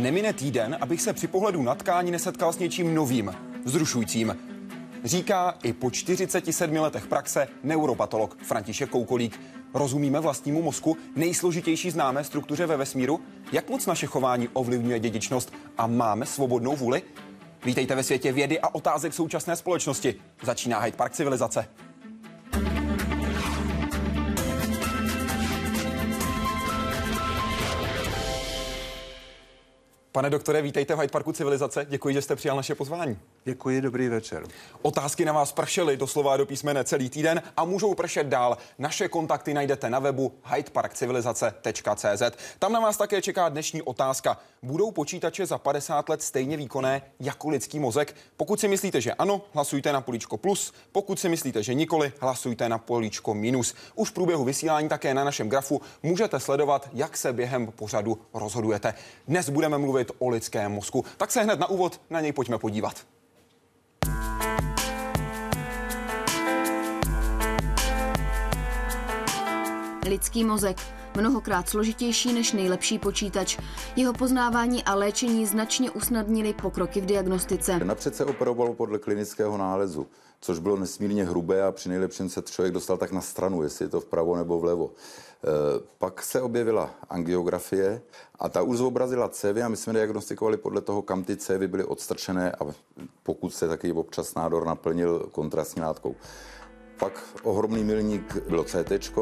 Nemine týden, abych se při pohledu na tkání nesetkal s něčím novým, vzrušujícím. Říká i po 47 letech praxe neuropatolog František Koukolík. Rozumíme vlastnímu mozku nejsložitější známé struktuře ve vesmíru? Jak moc naše chování ovlivňuje dědičnost a máme svobodnou vůli? Vítejte ve světě vědy a otázek současné společnosti. Začíná Hyde Park civilizace. Pane doktore, vítejte v Hyde Parku civilizace. Děkuji, že jste přijal naše pozvání. Děkuji, dobrý večer. Otázky na vás pršely doslova do písmene celý týden a můžou pršet dál. Naše kontakty najdete na webu hydeparkcivilizace.cz. Tam na vás také čeká dnešní otázka. Budou počítače za 50 let stejně výkonné jako lidský mozek? Pokud si myslíte, že ano, hlasujte na políčko plus. Pokud si myslíte, že nikoli, hlasujte na políčko minus. Už v průběhu vysílání také na našem grafu můžete sledovat, jak se během pořadu rozhodujete. Dnes budeme mluvit o lidském mozku. Tak se hned na úvod na něj pojďme podívat. Lidský mozek mnohokrát složitější než nejlepší počítač. Jeho poznávání a léčení značně usnadnili pokroky v diagnostice. Napřed se operovalo podle klinického nálezu, což bylo nesmírně hrubé a při nejlepším se člověk dostal tak na stranu, jestli je to vpravo nebo vlevo. E, pak se objevila angiografie a ta už zobrazila cévy a my jsme diagnostikovali podle toho, kam ty cévy byly odstrčené a pokud se taky občas nádor naplnil kontrastní látkou. Pak ohromný milník bylo CT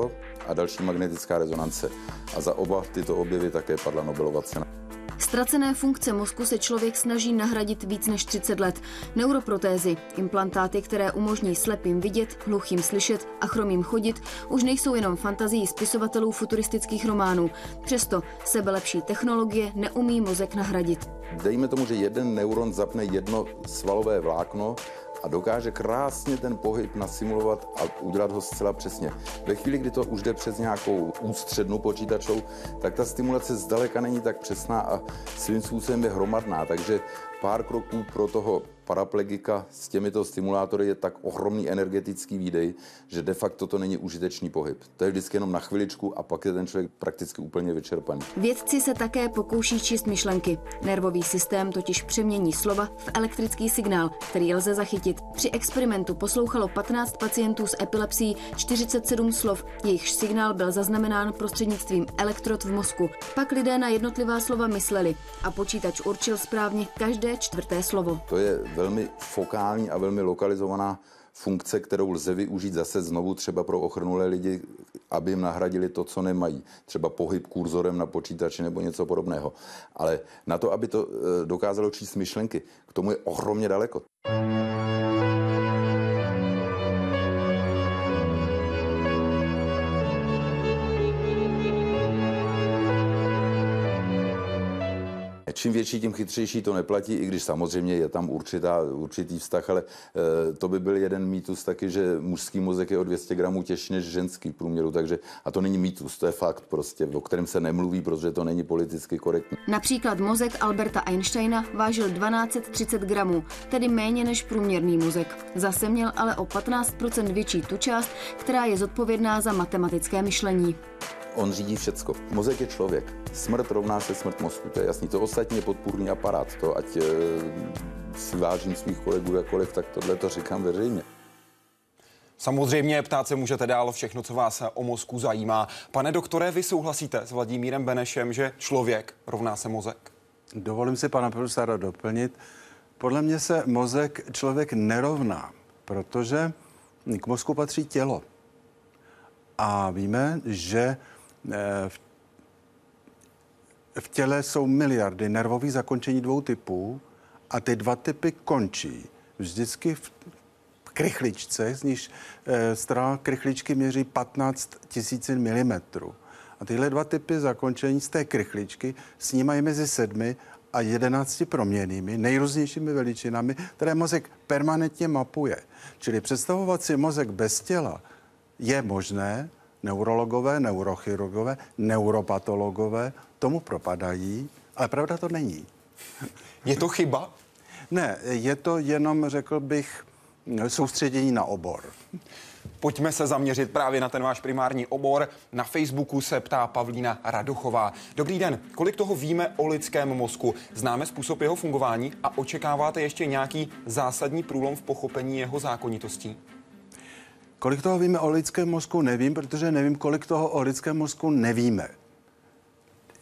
a další magnetická rezonance. A za oba tyto objevy také padla Nobelova cena. Ztracené funkce mozku se člověk snaží nahradit víc než 30 let. Neuroprotézy, implantáty, které umožní slepým vidět, hluchým slyšet a chromým chodit, už nejsou jenom fantazií spisovatelů futuristických románů. Přesto sebelepší technologie neumí mozek nahradit. Dejme tomu, že jeden neuron zapne jedno svalové vlákno a dokáže krásně ten pohyb nasimulovat a udělat ho zcela přesně. Ve chvíli, kdy to už jde přes nějakou ústřednu počítačovou, tak ta stimulace zdaleka není tak přesná a svým způsobem je hromadná, takže pár kroků pro toho paraplegika s těmito stimulátory je tak ohromný energetický výdej, že de facto to není užitečný pohyb. To je vždycky jenom na chviličku a pak je ten člověk prakticky úplně vyčerpaný. Vědci se také pokouší číst myšlenky. Nervový systém totiž přemění slova v elektrický signál, který lze zachytit. Při experimentu poslouchalo 15 pacientů s epilepsií 47 slov, jejichž signál byl zaznamenán prostřednictvím elektrod v mozku. Pak lidé na jednotlivá slova mysleli a počítač určil správně každé čtvrté slovo. To je velmi fokální a velmi lokalizovaná funkce, kterou lze využít zase znovu třeba pro ochrnulé lidi, aby jim nahradili to, co nemají. Třeba pohyb kurzorem na počítači nebo něco podobného. Ale na to, aby to eh, dokázalo číst myšlenky, k tomu je ohromně daleko. Čím větší, tím chytřejší to neplatí, i když samozřejmě je tam určitá, určitý vztah, ale e, to by byl jeden mýtus taky, že mužský mozek je o 200 gramů těžší než ženský průměru, takže a to není mýtus, to je fakt prostě, o kterém se nemluví, protože to není politicky korektní. Například mozek Alberta Einsteina vážil 1230 gramů, tedy méně než průměrný mozek. Zase měl ale o 15% větší tu část, která je zodpovědná za matematické myšlení. On řídí všecko. Mozek je člověk. Smrt rovná se smrt mozku, to je jasný. To ostatní je podpůrný aparát. To ať e, si vážím svých kolegů jakkoliv, tak tohle to říkám veřejně. Samozřejmě ptát se můžete dál všechno, co vás o mozku zajímá. Pane doktore, vy souhlasíte s Vladimírem Benešem, že člověk rovná se mozek? Dovolím si pana profesora doplnit. Podle mě se mozek člověk nerovná, protože k mozku patří tělo. A víme, že Eh, v těle jsou miliardy nervových zakončení dvou typů a ty dva typy končí vždycky v krychličce, z níž eh, strana krychličky měří 15 000 mm. A tyhle dva typy zakončení z té krychličky snímají mezi sedmi a jedenácti proměnými, nejrůznějšími veličinami, které mozek permanentně mapuje. Čili představovat si mozek bez těla je možné, neurologové, neurochirurgové, neuropatologové tomu propadají, ale pravda to není. Je to chyba? Ne, je to jenom, řekl bych, soustředění na obor. Pojďme se zaměřit právě na ten váš primární obor. Na Facebooku se ptá Pavlína Radochová. Dobrý den, kolik toho víme o lidském mozku? Známe způsob jeho fungování a očekáváte ještě nějaký zásadní průlom v pochopení jeho zákonitostí? Kolik toho víme o lidském mozku, nevím, protože nevím, kolik toho o lidském mozku nevíme.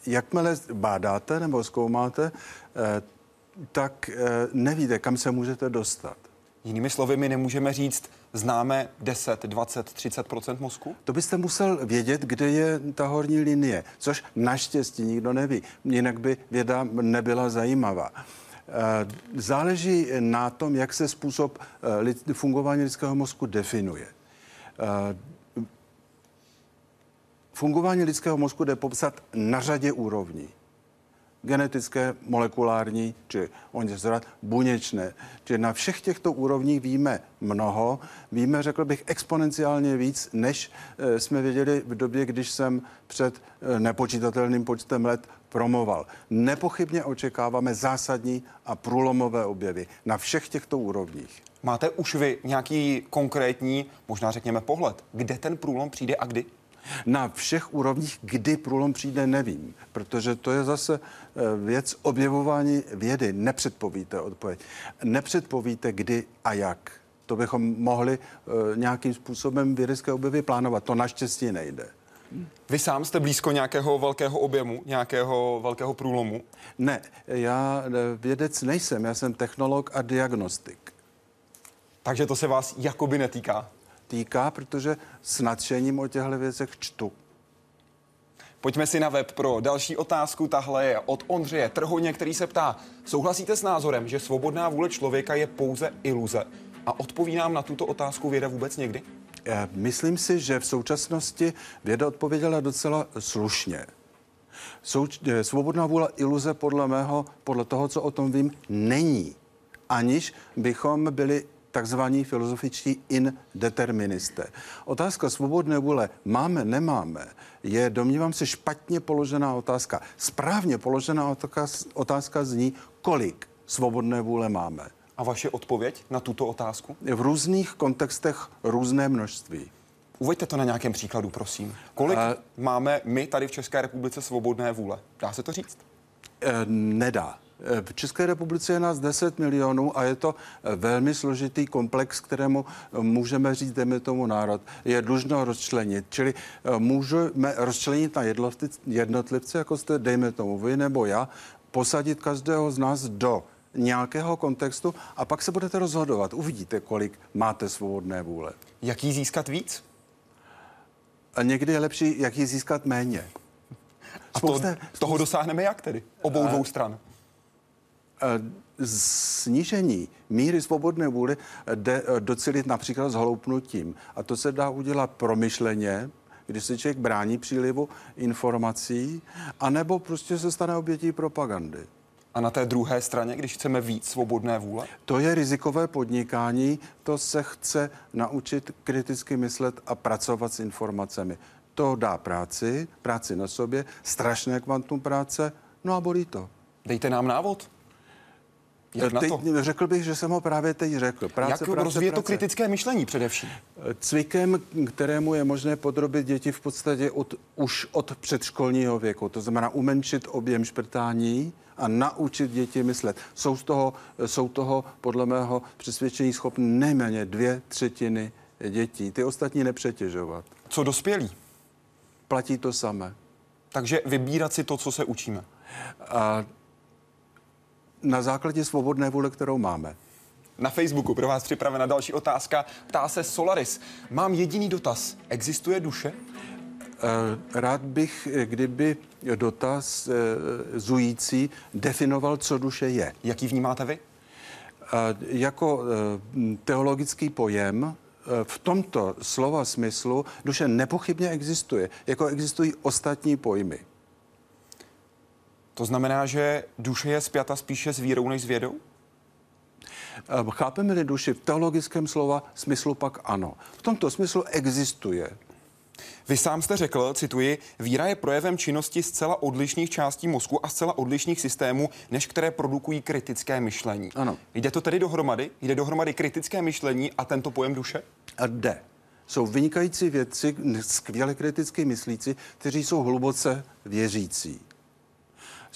Jakmile bádáte nebo zkoumáte, eh, tak eh, nevíte, kam se můžete dostat. Jinými slovy, my nemůžeme říct, známe 10, 20, 30 mozku? To byste musel vědět, kde je ta horní linie, což naštěstí nikdo neví. Jinak by věda nebyla zajímavá. Eh, záleží na tom, jak se způsob fungování lidského mozku definuje. Eh, fungování lidského mozku jde popsat na řadě úrovní. Genetické, molekulární, či oni se buněčné. Či na všech těchto úrovních víme mnoho. Víme, řekl bych, exponenciálně víc, než eh, jsme věděli v době, když jsem před eh, nepočítatelným počtem let promoval. Nepochybně očekáváme zásadní a průlomové objevy na všech těchto úrovních. Máte už vy nějaký konkrétní, možná řekněme, pohled, kde ten průlom přijde a kdy? Na všech úrovních, kdy průlom přijde, nevím, protože to je zase eh, věc objevování vědy. Nepředpovíte odpověď. Nepředpovíte, kdy a jak. To bychom mohli uh, nějakým způsobem vědecké objevy plánovat. To naštěstí nejde. Vy sám jste blízko nějakého velkého objemu, nějakého velkého průlomu? Ne, já eh, vědec nejsem, já jsem technolog a diagnostik. Takže to se vás jakoby netýká? Týká, protože s nadšením o těchto věcech čtu. Pojďme si na web pro další otázku. Tahle je od Ondřeje Trhoně, který se ptá, souhlasíte s názorem, že svobodná vůle člověka je pouze iluze? A odpoví nám na tuto otázku věda vůbec někdy? Eh, myslím si, že v současnosti věda odpověděla docela slušně. Souč- eh, svobodná vůle iluze podle mého, podle toho, co o tom vím, není. Aniž bychom byli takzvaní filozofičtí indeterministé. Otázka svobodné vůle máme, nemáme, je, domnívám se, špatně položená otázka. Správně položená otázka, otázka zní, kolik svobodné vůle máme. A vaše odpověď na tuto otázku? V různých kontextech různé množství. Uveďte to na nějakém příkladu, prosím. Kolik a... máme my tady v České republice svobodné vůle? Dá se to říct? E, nedá. V České republice je nás 10 milionů a je to velmi složitý komplex, kterému můžeme říct, jdeme tomu národ. Je dlužno rozčlenit. Čili eh, můžeme rozčlenit na jednotlivce, jako jste, dejme tomu vy nebo já, posadit každého z nás do nějakého kontextu a pak se budete rozhodovat. Uvidíte, kolik máte svobodné vůle. Jak jí získat víc? A někdy je lepší, jak ji získat méně. A to, toho dosáhneme jak tedy? Obou dvou stran. Snížení míry svobodné vůle jde eh, docelit například s hloupnutím. A to se dá udělat promyšleně, když se člověk brání přílivu informací, anebo prostě se stane obětí propagandy. A na té druhé straně, když chceme víc svobodné vůle? To je rizikové podnikání, to se chce naučit kriticky myslet a pracovat s informacemi. To dá práci, práci na sobě, strašné kvantum práce, no a bolí to. Dejte nám návod. Jak na teď, to? Řekl bych, že jsem ho právě teď řekl. Práce, Jak práce, rozvíje práce. to kritické myšlení především? Cvikem, kterému je možné podrobit děti v podstatě od, už od předškolního věku. To znamená umenšit objem šprtání a naučit děti myslet. Jsou, z toho, jsou toho podle mého přesvědčení schopny nejméně dvě třetiny dětí. Ty ostatní nepřetěžovat. Co dospělí? Platí to samé. Takže vybírat si to, co se učíme. A na základě svobodné vůle, kterou máme. Na Facebooku pro vás připravena další otázka. Ptá se Solaris. Mám jediný dotaz. Existuje duše? Eh, rád bych, kdyby dotaz eh, zující definoval, co duše je. Jaký vnímáte vy? Eh, jako teologický pojem v tomto slova smyslu duše nepochybně existuje, jako existují ostatní pojmy. To znamená, že duše je spjata spíše s vírou než s vědou? Ehm, chápeme-li duši v teologickém slova smyslu pak ano. V tomto smyslu existuje. Vy sám jste řekl, cituji, víra je projevem činnosti zcela odlišných částí mozku a zcela odlišných systémů, než které produkují kritické myšlení. Ano. Jde to tedy dohromady? Jde dohromady kritické myšlení a tento pojem duše? A jde. jsou vynikající vědci, skvěle kriticky myslící, kteří jsou hluboce věřící.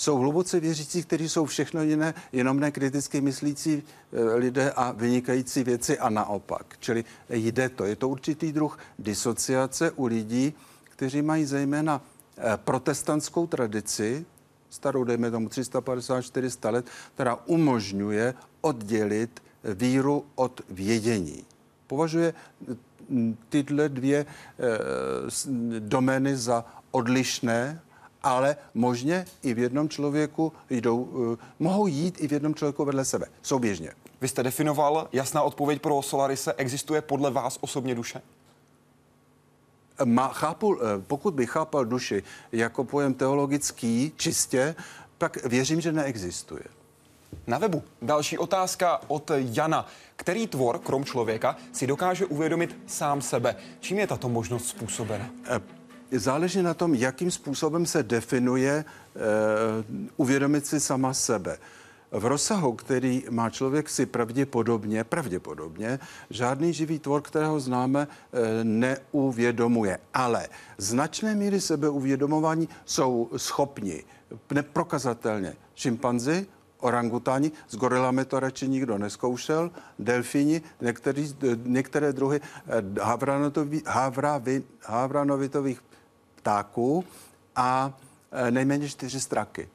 Jsou hluboce věřící, kteří jsou všechno jiné, jenom ne kriticky myslící eh, lidé a vynikající věci a naopak. Čili jde to. Je to určitý druh disociace u lidí, kteří mají zejména eh, protestantskou tradici, starou, dejme tomu 350-400 let, která umožňuje oddělit víru od vědění. Považuje tyhle dvě eh, domény za odlišné, ale možně i v jednom člověku jdou, eh, mohou jít i v jednom člověku vedle sebe, souběžně. Vy jste definoval jasná odpověď pro Solarise. Existuje podle vás osobně duše? Má, chápu, eh, pokud bych chápal duši jako pojem teologický čistě, tak věřím, že neexistuje. Na webu další otázka od Jana. Který tvor, krom člověka, si dokáže uvědomit sám sebe? Čím je tato možnost způsobena? Eh, záleží na tom, jakým způsobem se definuje uh, uvědomit si sama sebe. V rozsahu, který má člověk si pravděpodobně, pravděpodobně, žádný živý tvor, kterého známe, neuvědomuje. Ale značné míry sebeuvědomování jsou schopni neprokazatelně šimpanzi, orangutáni, s gorilami to radši nikdo neskoušel, delfíni, některý, některé druhy eh, havranovitových ptáků a eh, nejméně čtyři straky.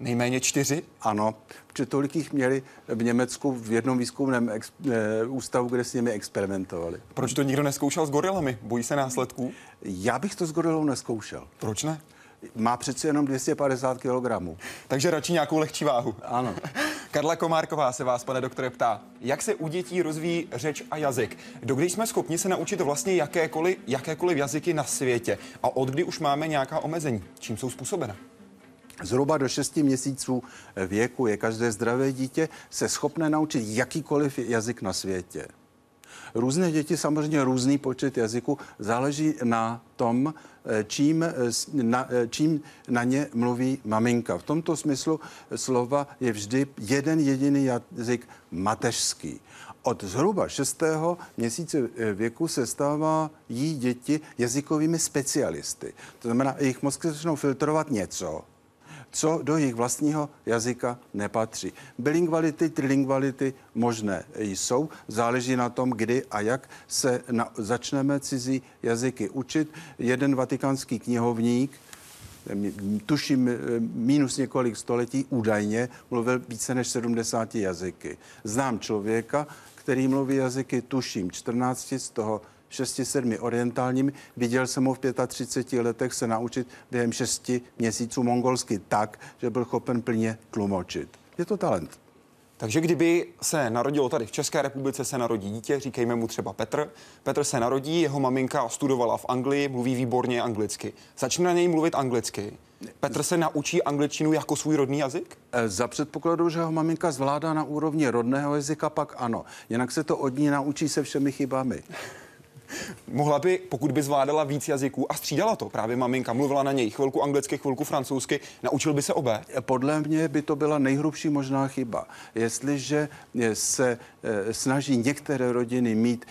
Nejméně čtyři? Ano, protože tolik jich měli v Německu v jednom výzkumném ex, e, ústavu, kde s nimi experimentovali. Proč to nikdo neskoušel s gorilami? Bojí se následků? Já bych to s gorilou neskoušel. Proč ne? Má přeci jenom 250 kg. Takže radši nějakou lehčí váhu. Ano. Karla Komárková se vás, pane doktore, ptá, jak se u dětí rozvíjí řeč a jazyk? Dokdy jsme schopni se naučit vlastně jakékoliv, jakékoliv jazyky na světě? A od kdy už máme nějaká omezení? Čím jsou způsobena? Zhruba do 6 měsíců věku je každé zdravé dítě se schopné naučit jakýkoliv jazyk na světě. Různé děti samozřejmě různý počet jazyků záleží na tom, čím na, čím na ně mluví maminka. V tomto smyslu slova je vždy jeden jediný jazyk mateřský. Od zhruba 6. měsíce věku se stávají děti jazykovými specialisty. To znamená, jejich mozky začnou filtrovat něco, co do jejich vlastního jazyka nepatří. Bilingvality, trilingvality možné jsou, záleží na tom, kdy a jak se na, začneme cizí jazyky učit. Jeden vatikánský knihovník, tuším minus několik století údajně mluvil více než 70 jazyky. Znám člověka, který mluví jazyky, tuším 14 z toho 6-7 orientálními. Viděl jsem ho v 35 letech se naučit během 6 měsíců mongolsky tak, že byl schopen plně tlumočit. Je to talent. Takže kdyby se narodilo tady v České republice, se narodí dítě, říkejme mu třeba Petr. Petr se narodí, jeho maminka studovala v Anglii, mluví výborně anglicky. Začne na něj mluvit anglicky. Petr se naučí angličtinu jako svůj rodný jazyk? E, za předpokladu, že ho maminka zvládá na úrovni rodného jazyka, pak ano. Jinak se to od ní naučí se všemi chybami. Mohla by, pokud by zvládala víc jazyků a střídala to, právě maminka mluvila na něj chvilku anglicky, chvilku francouzsky, naučil by se obé? Podle mě by to byla nejhrubší možná chyba. Jestliže se e, snaží některé rodiny mít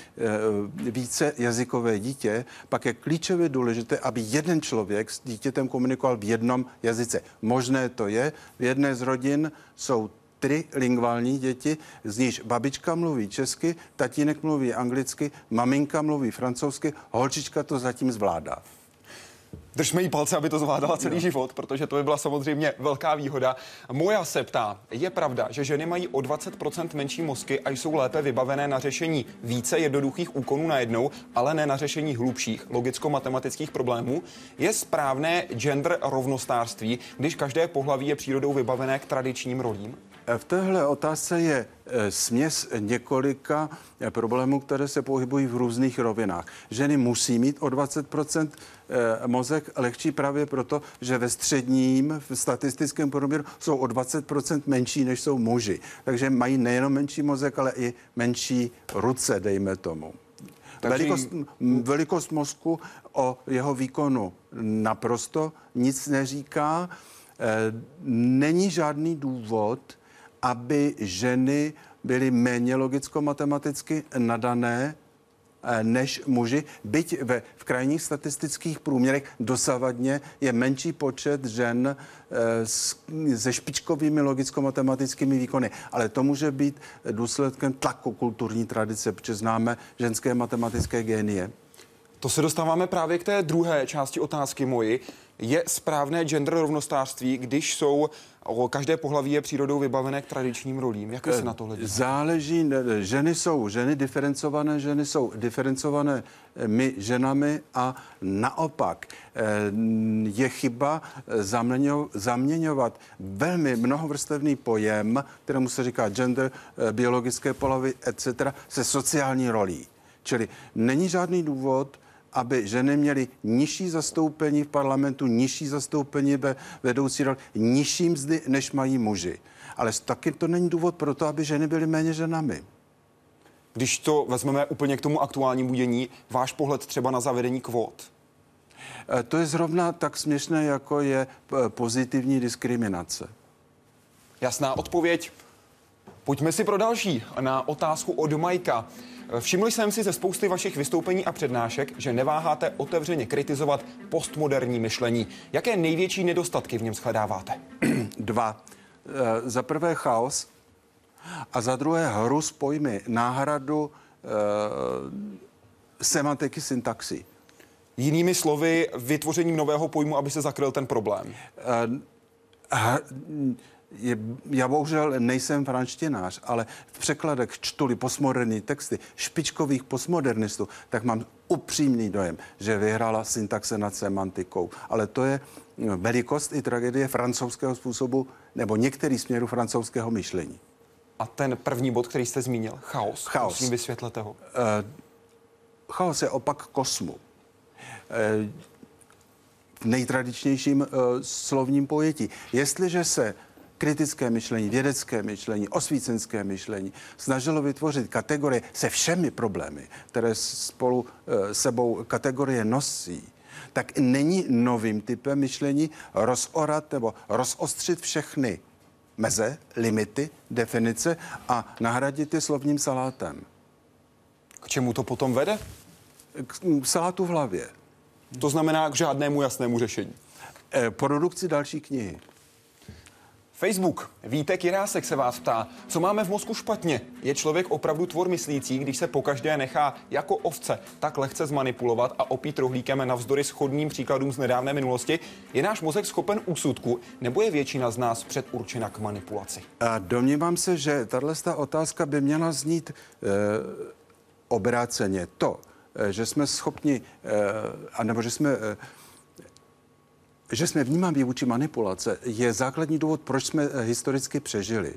e, více jazykové dítě, pak je klíčově důležité, aby jeden člověk s dítětem komunikoval v jednom jazyce. Možné to je. V jedné z rodin jsou trilingvální děti, z níž babička mluví česky, tatínek mluví anglicky, maminka mluví francouzsky, holčička to zatím zvládá. Držme jí palce, aby to zvládala celý no. život, protože to by byla samozřejmě velká výhoda. Moja se ptá, je pravda, že ženy mají o 20% menší mozky a jsou lépe vybavené na řešení více jednoduchých úkonů najednou, ale ne na řešení hlubších logicko-matematických problémů? Je správné gender rovnostářství, když každé pohlaví je přírodou vybavené k tradičním rolím? V téhle otázce je eh, směs několika eh, problémů, které se pohybují v různých rovinách. Ženy musí mít o 20 eh, mozek lehčí právě proto, že ve středním, v statistickém průměru jsou o 20% menší, než jsou muži. Takže mají nejenom menší mozek, ale i menší ruce, dejme tomu. Takže... Velikost, velikost mozku o jeho výkonu naprosto nic neříká. Není žádný důvod, aby ženy byly méně logicko-matematicky nadané eh, než muži, byť ve, v krajních statistických průměrech dosavadně je menší počet žen eh, se špičkovými logicko-matematickými výkony. Ale to může být důsledkem tlaku kulturní tradice, protože známe ženské matematické génie. To se dostáváme právě k té druhé části otázky moji. Je správné gender rovnostářství, když jsou každé pohlaví je přírodou vybavené k tradičním rolím? Jak se na tohle díváte? Záleží, ženy jsou ženy diferencované, ženy jsou diferencované eh, my ženami a naopak eh, je chyba zaměňovat velmi mnohovrstevný pojem, kterému se říká gender, eh, biologické polavy, etc., se sociální rolí. Čili není žádný důvod, aby ženy měly nižší zastoupení v parlamentu, nižší zastoupení ve vedoucí roli, nižší mzdy, než mají muži. Ale taky to není důvod pro to, aby ženy byly méně ženami. Když to vezmeme úplně k tomu aktuálnímu dění, váš pohled třeba na zavedení kvót? E, to je zrovna tak směšné, jako je e, pozitivní diskriminace. Jasná odpověď. Pojďme si pro další na otázku od Majka. Všiml jsem si ze spousty vašich vystoupení a přednášek, že neváháte otevřeně kritizovat postmoderní myšlení. Jaké největší nedostatky v něm shledáváte? Dva. E, za prvé chaos a za druhé hru s pojmy, náhradu e, semantiky syntaxi. Jinými slovy, vytvořením nového pojmu, aby se zakryl ten problém. E, je, já bohužel nejsem franštinář, ale v překladech čtuli postmoderní texty špičkových postmodernistů, tak mám upřímný dojem, že vyhrála syntaxe nad semantikou. Ale to je no, velikost i tragédie francouzského způsobu nebo některý směru francouzského myšlení. A ten první bod, který jste zmínil, chaos. Chaos. Prosím, vysvětlete ho. Uh, chaos je opak kosmu. Uh, v nejtradičnějším uh, slovním pojetí. Jestliže se kritické myšlení, vědecké myšlení, osvícenské myšlení, snažilo vytvořit kategorie se všemi problémy, které spolu e, sebou kategorie nosí, tak není novým typem myšlení rozorat nebo rozostřit všechny meze, limity, definice a nahradit je slovním salátem. K čemu to potom vede? K salátu v hlavě. To znamená k žádnému jasnému řešení. E, produkci další knihy. Facebook. Vítek Jirásek se vás ptá, co máme v mozku špatně. Je člověk opravdu tvor myslící, když se pokaždé nechá jako ovce tak lehce zmanipulovat a opít rohlíkem navzdory schodným příkladům z nedávné minulosti? Je náš mozek schopen úsudku, nebo je většina z nás předurčena k manipulaci? A domnívám se, že tahle otázka by měla znít e, obráceně. To, e, že jsme schopni, e, anebo že jsme e, že jsme vnímaví vůči manipulace, je základní důvod, proč jsme eh, historicky přežili.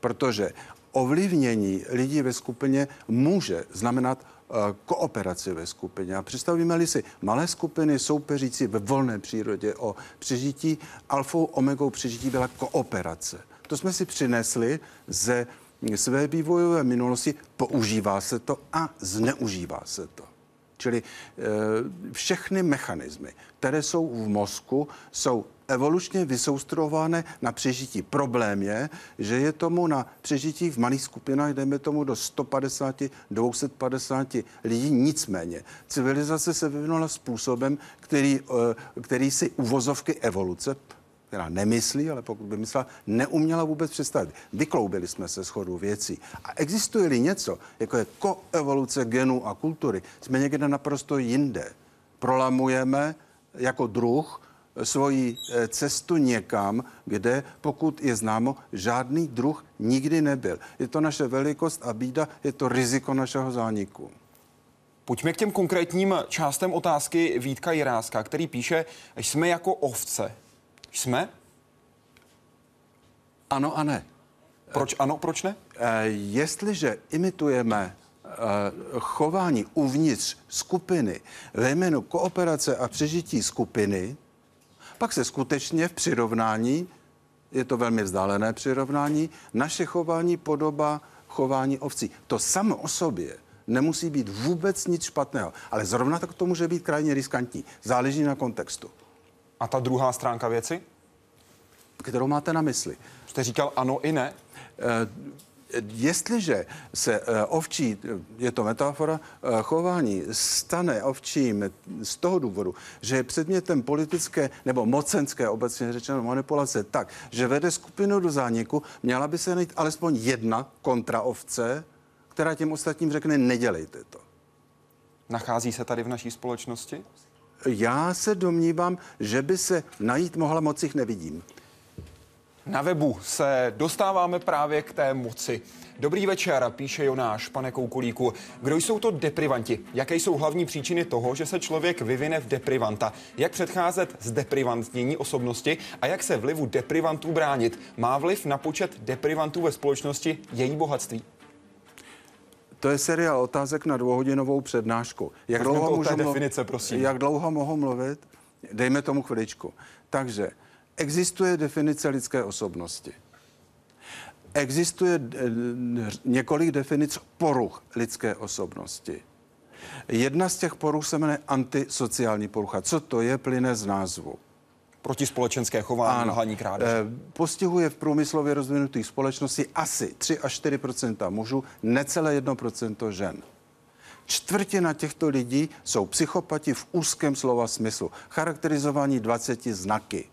Protože ovlivnění lidí ve skupině může znamenat uh, kooperaci ve skupině. A představíme-li si malé skupiny soupeřící ve volné přírodě o přežití, alfou omegou přežití byla kooperace. To jsme si přinesli ze své vývojové minulosti, používá se to a zneužívá se to. Čili eh, všechny mechanismy, které jsou v mozku, jsou evolučně vysoustrované na přežití. Problém je, že je tomu na přežití v malých skupinách, dejme tomu do 150, 250 lidí. Nicméně civilizace se vyvinula způsobem, který, eh, který si uvozovky evoluce která nemyslí, ale pokud by myslela, neuměla vůbec představit. Vykloubili jsme se schodu věcí. A existuje-li něco, jako je koevoluce genů a kultury, jsme někde naprosto jinde. Prolamujeme jako druh svoji eh, cestu někam, kde, pokud je známo, žádný druh nikdy nebyl. Je to naše velikost a bída, je to riziko našeho zániku. Pojďme k těm konkrétním částem otázky Vítka Jiráska, který píše, jsme jako ovce. Jsme? Ano a ne. Proč ano, proč ne? Eh, jestliže imitujeme eh, chování uvnitř skupiny ve jménu kooperace a přežití skupiny, pak se skutečně v přirovnání, je to velmi vzdálené přirovnání, naše chování podoba chování ovcí. To samo o sobě nemusí být vůbec nic špatného, ale zrovna tak to může být krajně riskantní. Záleží na kontextu. A ta druhá stránka věci? Kterou máte na mysli? Jste říkal ano i ne? jestliže se eh, ovčí, je to metafora, eh, chování stane ovčím z toho důvodu, že je předmětem politické nebo mocenské, obecně řečeno manipulace tak, že vede skupinu do zániku, měla by se najít alespoň jedna kontraovce, která těm ostatním řekne, nedělejte to. Nachází se tady v naší společnosti? Já se domnívám, že by se najít mohla, moc jich nevidím. Na webu se dostáváme právě k té moci. Dobrý večer, píše Jonáš, pane Koukulíku. Kdo jsou to deprivanti? Jaké jsou hlavní příčiny toho, že se člověk vyvine v deprivanta? Jak předcházet z deprivantnění osobnosti a jak se vlivu deprivantů bránit? Má vliv na počet deprivantů ve společnosti její bohatství? To je seriál otázek na dvouhodinovou přednášku. Jak dlouho, můžu definice, prosím. jak dlouho mohu mluvit? Dejme tomu chviličku. Takže existuje definice lidské osobnosti. Existuje eh, několik definic poruch lidské osobnosti. Jedna z těch poruch se jmenuje antisociální porucha. Co to je, plyne z názvu protispolečenské chování, ano. krádeže. E, postihuje v průmyslově rozvinutých společností asi 3 až 4% mužů, necelé 1% žen. Čtvrtina těchto lidí jsou psychopati v úzkém slova smyslu, charakterizovaní 20 znaky.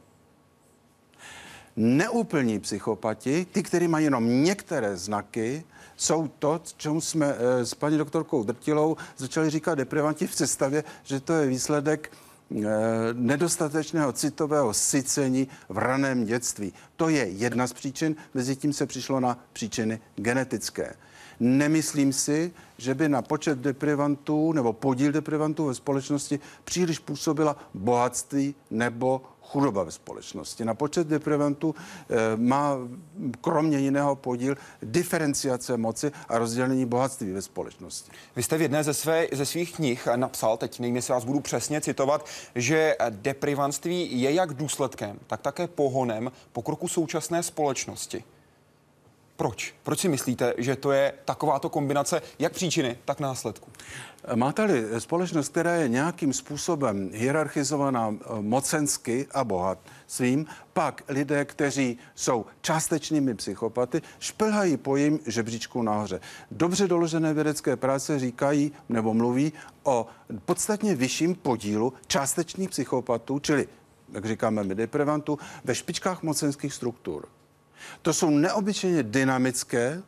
Neúplní psychopati, ty, kteří mají jenom některé znaky, jsou to, čemu jsme e, s paní doktorkou Drtilou začali říkat deprivanti v představě, že to je výsledek Eh, nedostatečného citového sycení v raném dětství. To je jedna z příčin, mezi tím se přišlo na příčiny genetické. Nemyslím si, že by na počet deprivantů nebo podíl deprivantů ve společnosti příliš působila bohatství nebo chudoba ve společnosti. Na počet deprivantů e, má kromě jiného podíl diferenciace moci a rozdělení bohatství ve společnosti. Vy jste v jedné ze, své, ze svých knih napsal, teď nevím, jestli vás budu přesně citovat, že deprivantství je jak důsledkem, tak také pohonem pokroku současné společnosti. Proč? Proč si myslíte, že to je takováto kombinace jak příčiny, tak následku? Máte-li společnost, která je nějakým způsobem hierarchizovaná eh, mocensky a bohat svým, pak lidé, kteří jsou částečnými psychopaty, šplhají po jim žebříčku nahoře. Dobře doložené vědecké práce říkají nebo mluví o podstatně vyšším podílu částečných psychopatů, čili, jak říkáme my, deprivantů, ve špičkách mocenských struktur. To jsou neobyčejně dynamické,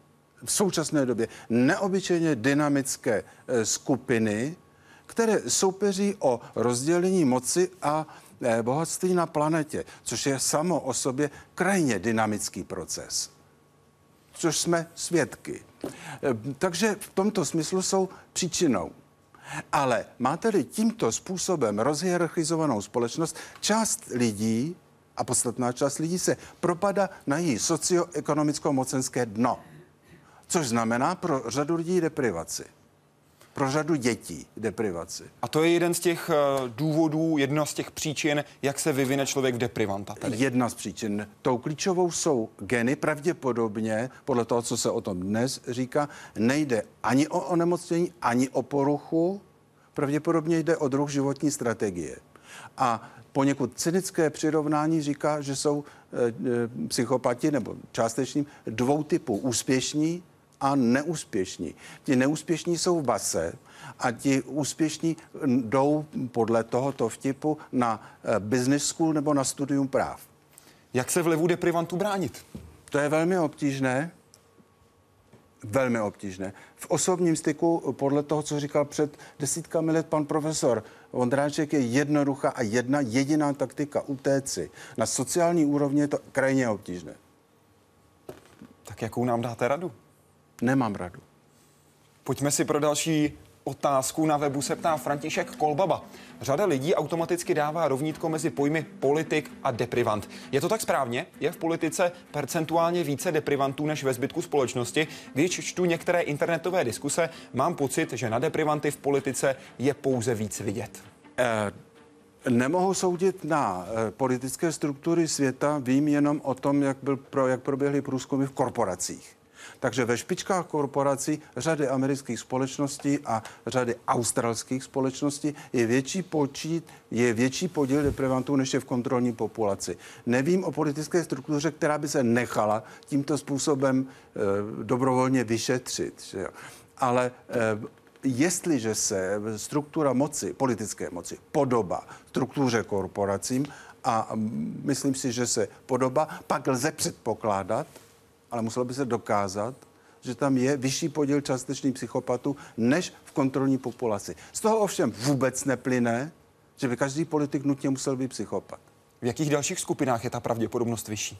v současné době neobyčejně dynamické eh, skupiny, které soupeří o rozdělení moci a eh, bohatství na planetě, což je samo o sobě krajně dynamický proces, což jsme svědky. Eh, takže v tomto smyslu jsou příčinou. Ale máte-li tímto způsobem rozhierarchizovanou společnost, část lidí a podstatná část lidí se propadá na její socioekonomicko-mocenské dno. Což znamená pro řadu lidí deprivaci. Pro řadu dětí deprivaci. A to je jeden z těch uh, důvodů, jedna z těch příčin, jak se vyvine člověk v deprivanta. Tedy. Jedna z příčin. Tou klíčovou jsou geny. Pravděpodobně, podle toho, co se o tom dnes říká, nejde ani o onemocnění, ani o poruchu. Pravděpodobně jde o druh životní strategie. A poněkud cynické přirovnání říká, že jsou e, psychopati nebo částečným dvou typů. Úspěšní a neúspěšní. Ti neúspěšní jsou v base a ti úspěšní jdou podle tohoto vtipu na e, business school nebo na studium práv. Jak se vlivu deprivantů bránit? To je velmi obtížné velmi obtížné. V osobním styku, podle toho, co říkal před desítkami let pan profesor Vondráček, je jednoduchá a jedna jediná taktika utéci. Na sociální úrovni je to krajně obtížné. Tak jakou nám dáte radu? Nemám radu. Pojďme si pro další otázku na webu se ptá František Kolbaba. Řada lidí automaticky dává rovnítko mezi pojmy politik a deprivant. Je to tak správně? Je v politice percentuálně více deprivantů než ve zbytku společnosti? Když čtu některé internetové diskuse, mám pocit, že na deprivanty v politice je pouze víc vidět. Eh, Nemohu soudit na eh, politické struktury světa, vím jenom o tom, jak, byl pro, jak proběhly průzkumy v korporacích. Takže ve špičkách korporací řady amerických společností a řady australských společností je větší počít, je větší podíl deprivantů, než je v kontrolní populaci. Nevím o politické struktuře, která by se nechala tímto způsobem e, dobrovolně vyšetřit. Že jo. Ale e, jestliže se struktura moci, politické moci, podoba struktuře korporacím a myslím si, že se podoba, pak lze předpokládat, ale muselo by se dokázat, že tam je vyšší podíl částečných psychopatů než v kontrolní populaci. Z toho ovšem vůbec neplyne, že by každý politik nutně musel být psychopat. V jakých dalších skupinách je ta pravděpodobnost vyšší?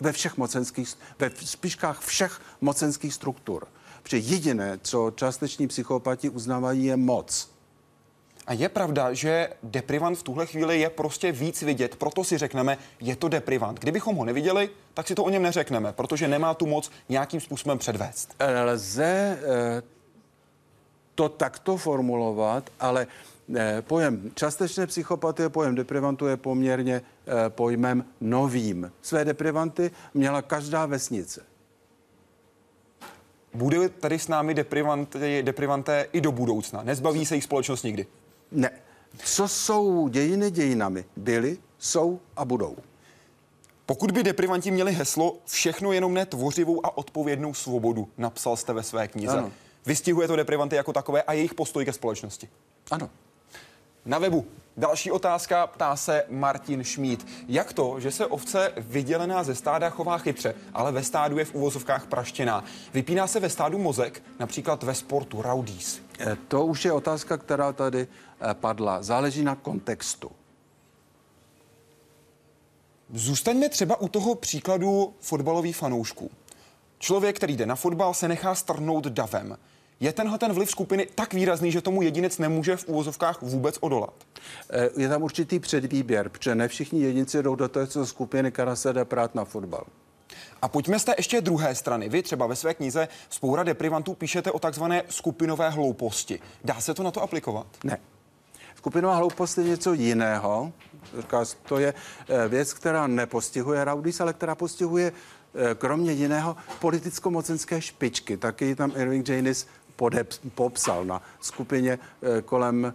Ve všech mocenských, ve spíškách všech mocenských struktur. Protože jediné, co částeční psychopati uznávají, je moc. A je pravda, že deprivant v tuhle chvíli je prostě víc vidět, proto si řekneme, je to deprivant. Kdybychom ho neviděli, tak si to o něm neřekneme, protože nemá tu moc nějakým způsobem předvést. Lze eh, to takto formulovat, ale eh, pojem částečné psychopatie, pojem deprivantu je poměrně eh, pojmem novým. Své deprivanty měla každá vesnice. Bude tady s námi deprivanté, deprivanté i do budoucna? Nezbaví se jich společnost nikdy? Ne. Co jsou dějiny dějinami? Byly, jsou a budou. Pokud by deprivanti měli heslo všechno jenom ne tvořivou a odpovědnou svobodu, napsal jste ve své knize. Ano. Vystihuje to deprivanty jako takové a jejich postoj ke společnosti. Ano. Na webu Další otázka ptá se Martin Šmít. Jak to, že se ovce vydělená ze stáda chová chytře, ale ve stádu je v uvozovkách praštěná? Vypíná se ve stádu mozek, například ve sportu Rowdies? Eh, to už je otázka, která tady eh, padla. Záleží na kontextu. Zůstaňme třeba u toho příkladu fotbalových fanoušků. Člověk, který jde na fotbal, se nechá strnout davem. Je tenhle ten vliv skupiny tak výrazný, že tomu jedinec nemůže v úvozovkách vůbec odolat? Eh, je tam určitý předvýběr, protože ne všichni jedinci jdou do této skupiny, která se jde prát na fotbal. A pojďme z té ještě druhé strany. Vy třeba ve své knize Spoura deprivantů píšete o takzvané skupinové hlouposti. Dá se to na to aplikovat? Ne. Skupinová hloupost je něco jiného. To je eh, věc, která nepostihuje Raudis, ale která postihuje eh, kromě jiného politicko-mocenské špičky. Taky tam Irving Janis podep, popsal na skupině eh, kolem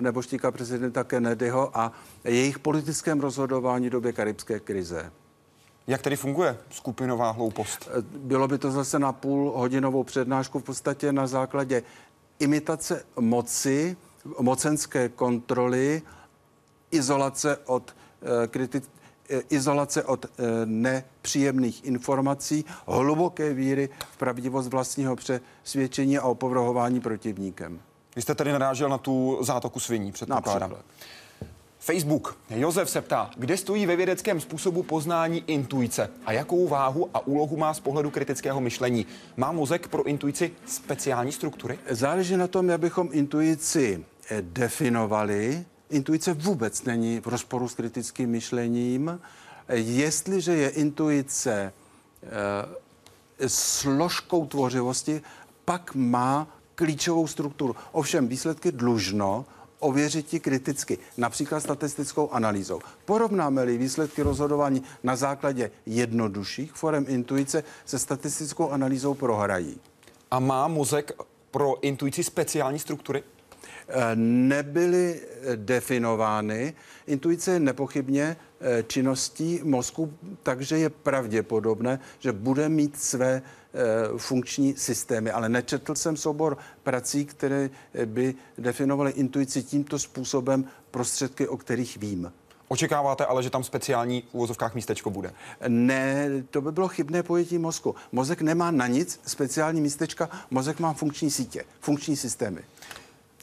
neboštíka prezidenta Kennedyho a jejich politickém rozhodování v době karibské krize. Jak tedy funguje skupinová hloupost? Bylo by to zase na půl hodinovou přednášku v podstatě na základě imitace moci, mocenské kontroly, izolace od eh, kritik, eh, izolace od eh, nepříjemných informací, hluboké víry v pravdivost vlastního přesvědčení a opovrhování protivníkem. Vy jste tady narážel na tu zátoku sviní, předpokládám. Například. Facebook. Josef se ptá, kde stojí ve vědeckém způsobu poznání intuice a jakou váhu a úlohu má z pohledu kritického myšlení. Má mozek pro intuici speciální struktury? Záleží na tom, abychom intuici eh, definovali. Intuice vůbec není v rozporu s kritickým myšlením. Jestliže je intuice e, složkou tvořivosti, pak má klíčovou strukturu. Ovšem výsledky dlužno ověřit ti kriticky, například statistickou analýzou. Porovnáme-li výsledky rozhodování na základě jednodušších forem intuice se statistickou analýzou prohrají. A má mozek pro intuici speciální struktury? Eh, nebyly eh, definovány. Intuice je nepochybně eh, činností mozku, takže je pravděpodobné, že bude mít své funkční systémy. Ale nečetl jsem soubor prací, které by definovaly intuici tímto způsobem prostředky, o kterých vím. Očekáváte ale, že tam speciální v úvozovkách místečko bude? Ne, to by bylo chybné pojetí mozku. Mozek nemá na nic speciální místečka, mozek má funkční sítě, funkční systémy.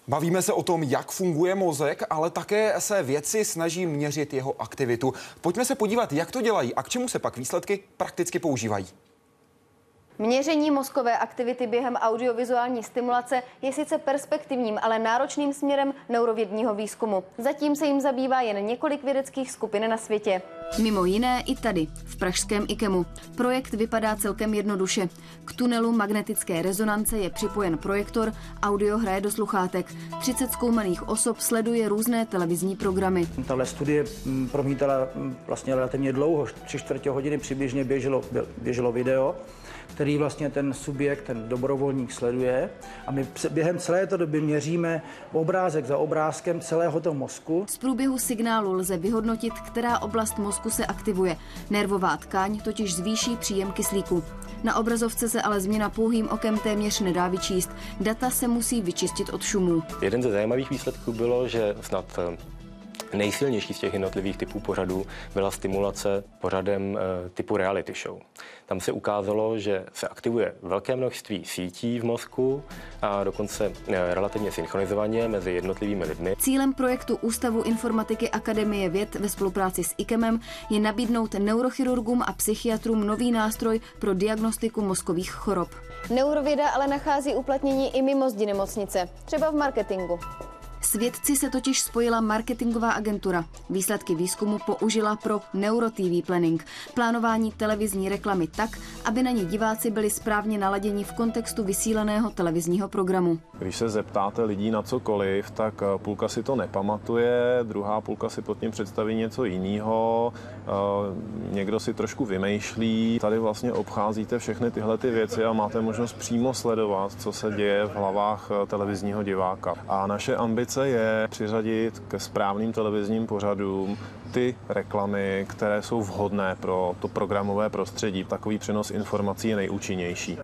Bavíme se o tom, jak funguje mozek, ale také se věci snaží měřit jeho aktivitu. Pojďme se podívat, jak to dělají a k čemu se pak výsledky prakticky používají. Měření mozkové aktivity během audiovizuální stimulace je sice perspektivním, ale náročným směrem neurovědního výzkumu. Zatím se jim zabývá jen několik vědeckých skupin na světě. Mimo jiné i tady, v pražském IKEMu. Projekt vypadá celkem jednoduše. K tunelu magnetické rezonance je připojen projektor, audio hraje do sluchátek. 30 zkoumaných osob sleduje různé televizní programy. Tahle studie mm, promítala mm, vlastně relativně dlouho, tři čtvrtě hodiny přibližně běželo, běželo video který vlastně ten subjekt, ten dobrovolník sleduje. A my během celé té doby měříme obrázek za obrázkem celého toho mozku. Z průběhu signálu lze vyhodnotit, která oblast mozku se aktivuje. Nervová tkáň totiž zvýší příjem kyslíku. Na obrazovce se ale změna pouhým okem téměř nedá vyčíst. Data se musí vyčistit od šumů. Jeden ze zajímavých výsledků bylo, že snad eh, Nejsilnější z těch jednotlivých typů pořadů byla stimulace pořadem e, typu reality show. Tam se ukázalo, že se aktivuje velké množství sítí v mozku a dokonce e, relativně synchronizovaně mezi jednotlivými lidmi. Cílem projektu Ústavu informatiky Akademie věd ve spolupráci s IKEMem je nabídnout neurochirurgům a psychiatrům nový nástroj pro diagnostiku mozkových chorob. Neurověda ale nachází uplatnění i mimo zdi nemocnice, třeba v marketingu. S vědci se totiž spojila marketingová agentura. Výsledky výzkumu použila pro NeuroTV Planning, plánování televizní reklamy tak, aby na ně diváci byli správně naladěni v kontextu vysílaného televizního programu. Když se zeptáte lidí na cokoliv, tak eh, půlka si to nepamatuje, druhá půlka si pod tím představí něco jiného, eh, někdo si trošku vymýšlí. Tady vlastně obcházíte všechny tyhle ty věci a máte možnost přímo sledovat, co se děje v hlavách eh, televizního diváka. A naše ambice ambice je přiřadit ke správným televizním pořadům ty reklamy, které jsou vhodné pro to programové prostředí. Takový přenos informací je nejúčinnější.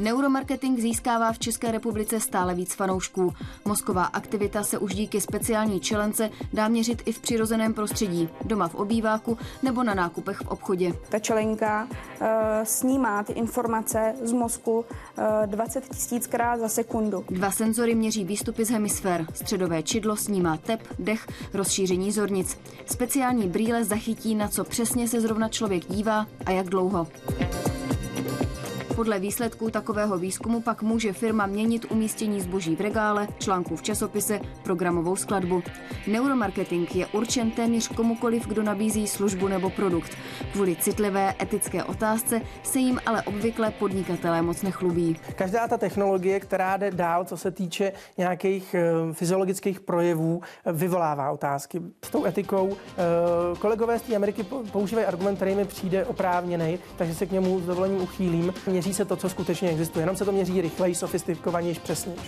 Neuromarketing získává v České republice stále víc fanoušků. Mozková aktivita se už díky speciální čelence dá měřit i v přirozeném prostředí, doma v obýváku nebo na nákupech v obchodě. Ta čelenka uh, snímá ty informace z mozku uh, 20 tisíckrát za sekundu. Dva senzory měří výstupy z hemisfér. Středové čidlo snímá tep, dech, rozšíření zornic. Speciální brýle zachytí, na co přesně se zrovna člověk dívá a jak dlouho. Podle výsledků takového výzkumu pak může firma měnit umístění zboží v regále, článků v časopise, programovou skladbu. Neuromarketing je určen téměř komukoliv, kdo nabízí službu nebo produkt. Kvůli citlivé etické otázce se jim ale obvykle podnikatelé moc nechlubí. Každá ta technologie, která jde dál, co se týče nějakých eh, fyziologických projevů, vyvolává otázky. S tou etikou eh, kolegové z té Ameriky používají argument, který mi přijde oprávněný, takže se k němu s dovolením uchýlím. Měří měří se to, co skutečně existuje. Jenom se to měří rychleji, sofistikovaněji, přesněji.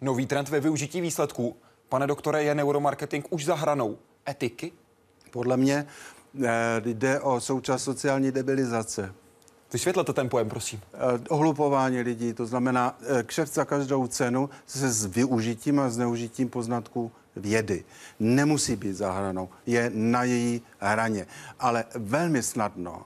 Nový trend ve využití výsledků. Pane doktore, je neuromarketing už za hranou etiky? Podle mě eh, jde o součást sociální debilizace. Vysvětlete ten pojem, prosím. Eh, ohlupování lidí, to znamená eh, kšeft za každou cenu se s využitím a zneužitím poznatků vědy. Nemusí být za hranou, je na její hraně, ale velmi snadno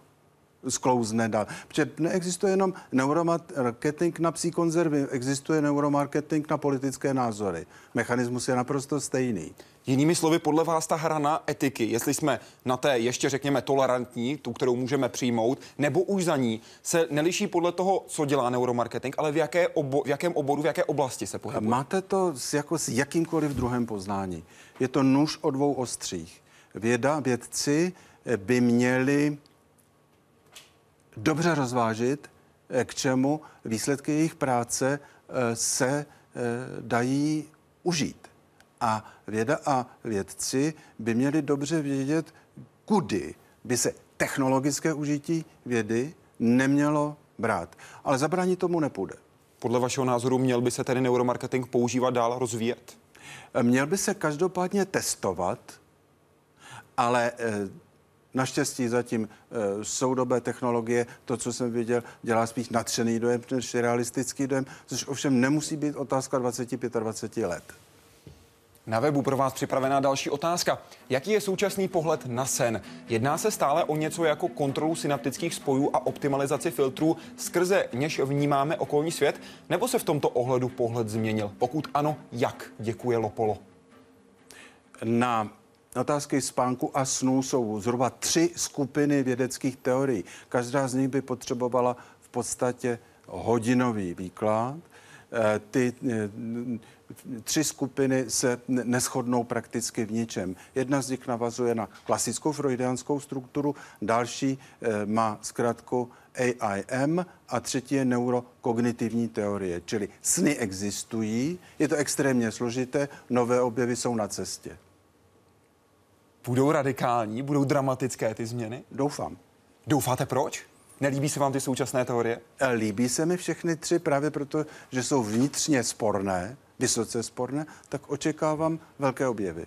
sklouzne dál. Protože neexistuje jenom neuromarketing na psí konzervy, existuje neuromarketing na politické názory. Mechanismus je naprosto stejný. Jinými slovy, podle vás ta hrana etiky, jestli jsme na té ještě řekněme tolerantní, tu, kterou můžeme přijmout, nebo už za ní, se neliší podle toho, co dělá neuromarketing, ale v, jaké obo, v jakém oboru, v jaké oblasti se pohybuje? Máte to s, jako s jakýmkoliv druhem poznání. Je to nůž o dvou ostřích. Věda, vědci by měli dobře rozvážit, eh, k čemu výsledky jejich práce eh, se eh, dají užít. A věda a vědci by měli dobře vědět, kudy by se technologické užití vědy nemělo brát. Ale zabránit tomu nepůjde. Podle vašeho názoru měl by se tedy neuromarketing používat dál, rozvíjet? Měl by se každopádně testovat, ale Naštěstí zatím e, soudobé technologie, to, co jsem viděl, dělá spíš natřený dojem než realistický dojem, což ovšem nemusí být otázka 25-20 let. Na webu pro vás připravená další otázka. Jaký je současný pohled na sen? Jedná se stále o něco jako kontrolu synaptických spojů a optimalizaci filtrů, skrze něž vnímáme okolní svět? Nebo se v tomto ohledu pohled změnil? Pokud ano, jak? Děkuje Lopolo. Na Otázky spánku a snu jsou zhruba tři skupiny vědeckých teorií. Každá z nich by potřebovala v podstatě hodinový výklad. Eh, ty tři skupiny se neschodnou prakticky v ničem. Jedna z nich navazuje na klasickou freudianskou strukturu, další má zkrátku AIM a třetí je neurokognitivní teorie. Čili sny existují, je to extrémně složité, nové objevy jsou na cestě. Budou radikální, budou dramatické ty změny? Doufám. Doufáte proč? Nelíbí se vám ty současné teorie? Líbí se mi všechny tři právě proto, že jsou vnitřně sporné, vysoce sporné, tak očekávám velké objevy.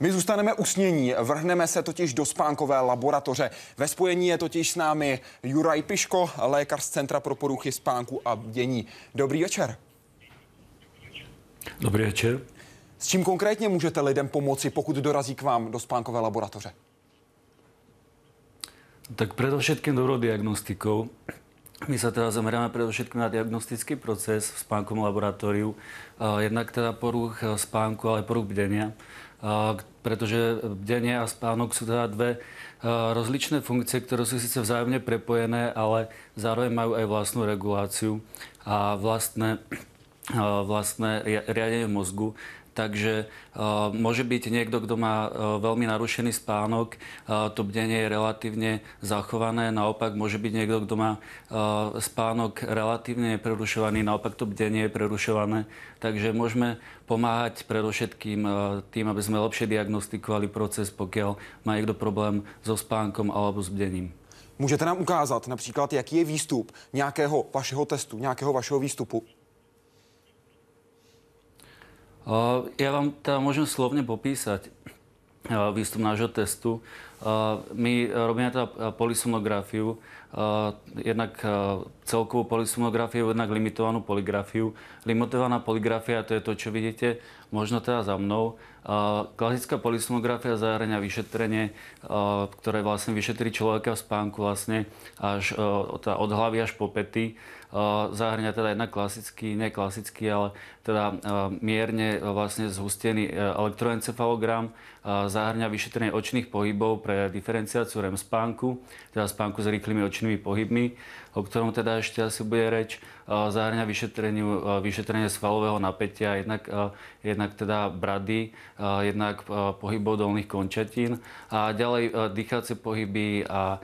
My zůstaneme usnění, vrhneme se totiž do spánkové laboratoře. Ve spojení je totiž s námi Juraj Piško, lékař z Centra pro poruchy spánku a dění. Dobrý večer. Dobrý večer. S čím konkrétně můžete lidem pomoci, pokud dorazí k vám do spánkové laboratoře? Tak predovšetkým diagnostikou. My sa teda zameráme predovšetkým na diagnostický proces v spánkom laboratóriu. Jednak teda poruch spánku, ale poruch bdenia. Pretože bdenie a spánok sú teda dve rozličné funkcie, ktoré sú síce vzájomne prepojené, ale zároveň majú aj vlastnú reguláciu a vlastné, vlastné riadenie mozgu. Takže uh, môže byť niekto, kto má uh, veľmi narušený spánok, uh, to bdenie je relatívne zachované, naopak môže byť niekto, kto má spánok relatívne prerušovaný, naopak to bdenie je prerušované. Takže môžeme pomáhať predovšetkým tým, aby sme lepšie diagnostikovali proces, pokiaľ má niekto problém so spánkom alebo s bdením. Můžete nám ukázat například, jaký je výstup nějakého vašeho testu, nějakého vašeho výstupu? Ja vám teda môžem slovne popísať výstup nášho testu. My robíme teda polysonografiu, jednak celkovú polysonografiu, jednak limitovanú poligrafiu. Limitovaná poligrafia, to je to, čo vidíte možno teda za mnou. Klasická polysonografia zahrania vyšetrenie, ktoré vlastne vyšetrí človeka v spánku vlastne až od hlavy až po pety zahrňa teda jednak klasický, nie klasický, ale teda mierne vlastne zhustený elektroencefalogram, zahrňa vyšetrenie očných pohybov pre diferenciáciu REM spánku, teda spánku s rýchlymi očnými pohybmi, o ktorom teda ešte asi bude reč, zahrňa vyšetrenie svalového napätia, jednak, jednak teda brady, jednak pohybov dolných končatín a ďalej dýchacie pohyby a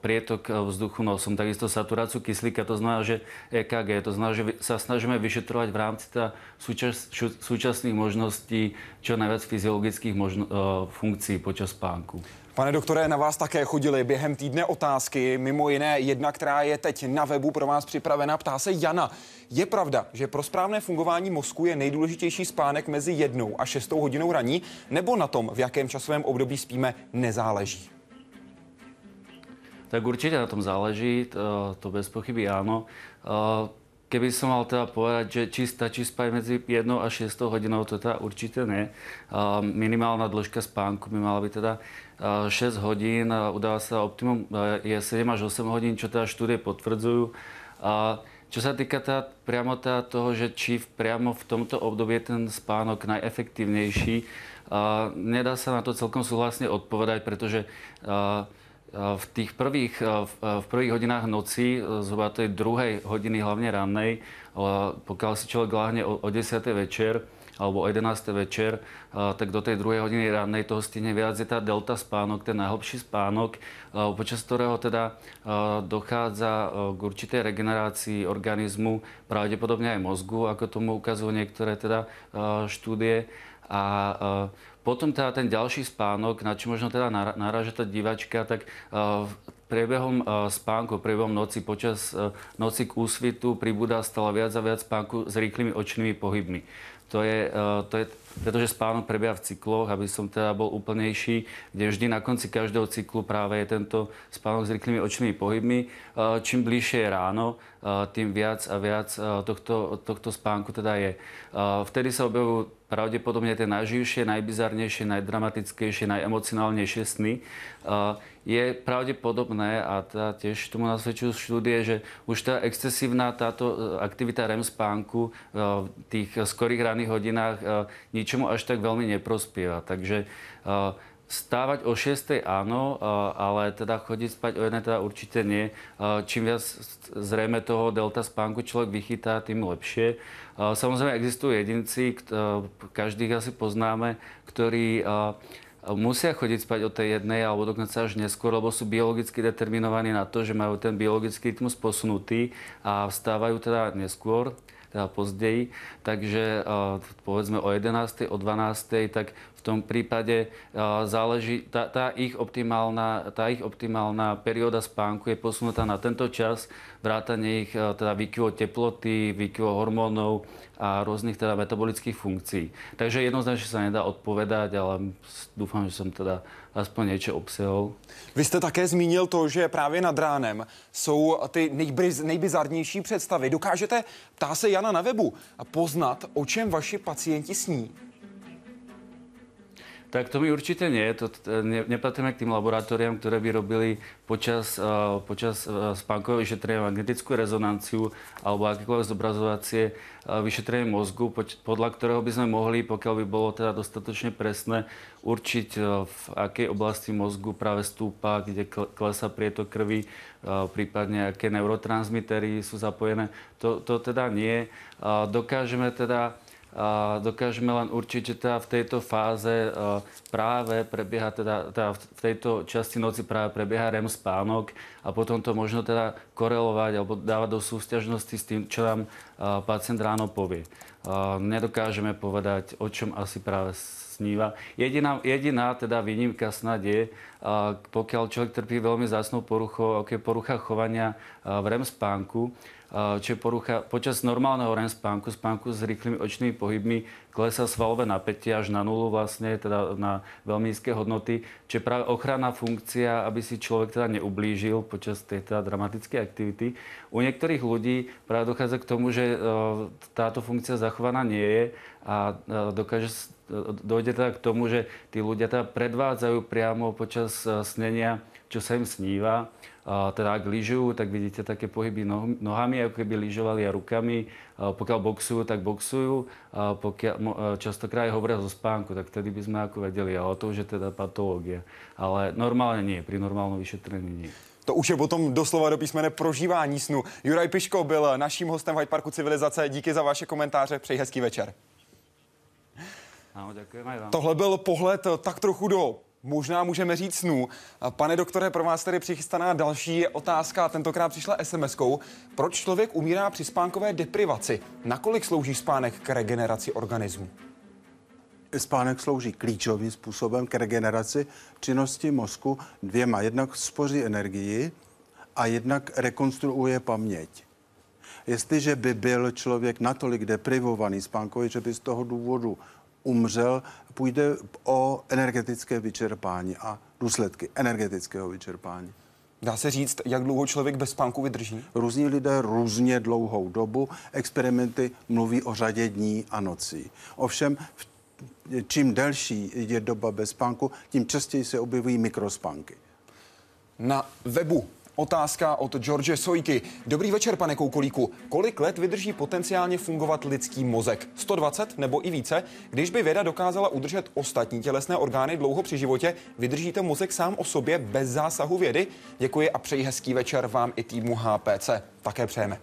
prietok vzduchu nosom, takisto saturáciu kyslíka, to znamená, že EKG, to znamená, že sa snažíme vyšetrovať v rámci súčas, súčasných možností čo najviac fyziologických možno, funkcií počas spánku. Pane doktore, na vás také chodili během týdne otázky, mimo jiné jedna, která je teď na webu pro vás připravena, ptá se Jana. Je pravda, že pro správné fungování mozku je nejdůležitější spánek mezi jednou a šestou hodinou raní, nebo na tom, v jakém časovém období spíme, nezáleží? Tak určite na tom záleží, to, to bez pochyby áno. Keby som mal teda povedať, že či stačí spať medzi 1 a 6 hodinou, to teda určite nie. Minimálna dĺžka spánku by mala byť teda 6 hodín, udáva sa optimum je 7 až 8 hodín, čo teda štúdie potvrdzujú. A čo sa týka teda priamo teda toho, že či priamo v tomto období je ten spánok najefektívnejší, nedá sa na to celkom súhlasne odpovedať, pretože v tých prvých, v prvých hodinách noci, zhruba tej druhej hodiny, hlavne rannej, pokiaľ si človek láhne o, o 10. večer, alebo o 11. večer, tak do tej druhej hodiny rannej toho stihne viac. Je tá delta spánok, ten najhlbší spánok, počas ktorého teda dochádza k určitej regenerácii organizmu, pravdepodobne aj mozgu, ako tomu ukazujú niektoré teda štúdie. A potom teda ten ďalší spánok, na čo možno teda naráža tá divačka, tak priebehom spánku, priebehom noci, počas noci k úsvitu pribúda stále viac a viac spánku s rýchlymi očnými pohybmi. To je, to je pretože spánok prebieha v cykloch, aby som teda bol úplnejší, kde vždy na konci každého cyklu práve je tento spánok s rýchlymi očnými pohybmi. Čím bližšie je ráno, tým viac a viac tohto, tohto spánku teda je. Vtedy sa objavujú pravdepodobne tie najživšie, najbizarnejšie, najdramatickejšie, najemocionálnejšie sny. Je pravdepodobné, a teda tiež tomu nasvedčujú štúdie, že už tá excesívna táto e, aktivita REM spánku e, v tých skorých ranných hodinách e, ničomu až tak veľmi neprospieva. Takže Stávať o 6. áno, ale teda chodiť spať o 1. teda určite nie. Čím viac zrejme toho delta spánku človek vychytá, tým lepšie. Samozrejme existujú jedinci, každých asi poznáme, ktorí musia chodiť spať o tej jednej alebo dokonca až neskôr, lebo sú biologicky determinovaní na to, že majú ten biologický rytmus posunutý a vstávajú teda neskôr teda později, takže povedzme o 11. o 12. tak v tom prípade záleží, tá, tá, ich optimálna, tá ich optimálna perióda spánku je posunutá na tento čas, vrátanie ich teda výkyvo teploty, výkyvo hormónov a rôznych teda metabolických funkcií. Takže jednoznačne sa nedá odpovedať, ale dúfam, že som teda aspoň niečo obsahol. Vy jste také zmínil to, že právě nad ránem jsou ty nejbriz, nejbizarnější představy. Dokážete, ptá se Jana na webu, poznat, o čem vaši pacienti sní? Tak to mi určite nie. To, ne, nepatríme k tým laboratóriám, ktoré by robili počas, uh, počas uh, spánkového vyšetrenia magnetickú rezonanciu alebo akékoľvek zobrazovacie uh, vyšetrenie mozgu, poď, podľa ktorého by sme mohli, pokiaľ by bolo teda dostatočne presné, určiť uh, v akej oblasti mozgu práve stúpa, kde klesa prietok krvi, uh, prípadne aké neurotransmitery sú zapojené. To, to teda nie. Uh, dokážeme teda dokážeme len určiť, že teda v tejto fáze e, práve prebieha, teda, teda v tejto časti noci práve prebieha REM spánok a potom to možno teda korelovať alebo dávať do súťažnosti s tým, čo nám e, pacient ráno povie. E, nedokážeme povedať, o čom asi práve sníva. Jediná, jediná teda výnimka snad je, pokiaľ človek trpí veľmi zásnou poruchou, ako je porucha chovania v REM spánku, čo je porucha počas normálneho REM spánku, spánku s rýchlymi očnými pohybmi, klesá svalové napätie až na nulu vlastne, teda na veľmi nízke hodnoty, čo je práve ochranná funkcia, aby si človek teda neublížil počas tej teda dramatickej aktivity. U niektorých ľudí práve dochádza k tomu, že e, táto funkcia zachovaná nie je a e, dokáže dojde teda k tomu, že tí ľudia teda predvádzajú priamo počas snenia, čo sa im sníva teda ak lyžujú, tak vidíte také pohyby nohami, ako keby lyžovali a rukami. Pokiaľ boxujú, tak boxujú. Pokiaľ, častokrát hovoria zo spánku, tak vtedy by sme ako vedeli, ale to už je teda patológia. Ale normálne nie, pri normálnom vyšetrení nie. To už je potom doslova do písmene prožívání snu. Juraj Piško byl naším hostem v Hyde Parku Civilizace. Díky za vaše komentáře, přeji hezký večer. Ano, děkujeme vám. Tohle byl pohled tak trochu do možná můžeme říct snů. Pane doktore, pro vás tady přichystaná další otázka, tentokrát přišla SMS-kou. Proč člověk umírá při spánkové deprivaci? Nakolik slouží spánek k regeneraci organismu? Spánek slouží klíčovým způsobem k regeneraci činnosti mozku dvěma. Jednak spoří energii a jednak rekonstruuje paměť. Jestliže by byl člověk natolik deprivovaný spánkově, že by z toho důvodu umřel, půjde o energetické vyčerpání a důsledky energetického vyčerpání. Dá se říct, jak dlouho člověk bez spánku vydrží? Různí lidé různě dlouhou dobu. Experimenty mluví o řadě dní a nocí. Ovšem, čím delší je doba bez spánku, tím častěji se objevují mikrospánky. Na webu Otázka od George Sojky. Dobrý večer, pane Koukolíku. Kolik let vydrží potenciálně fungovat lidský mozek? 120 nebo i více? Když by věda dokázala udržet ostatní tělesné orgány dlouho při životě, vydržíte mozek sám o sobě bez zásahu vědy? Děkuji a přeji hezký večer vám i týmu HPC. Také přejeme.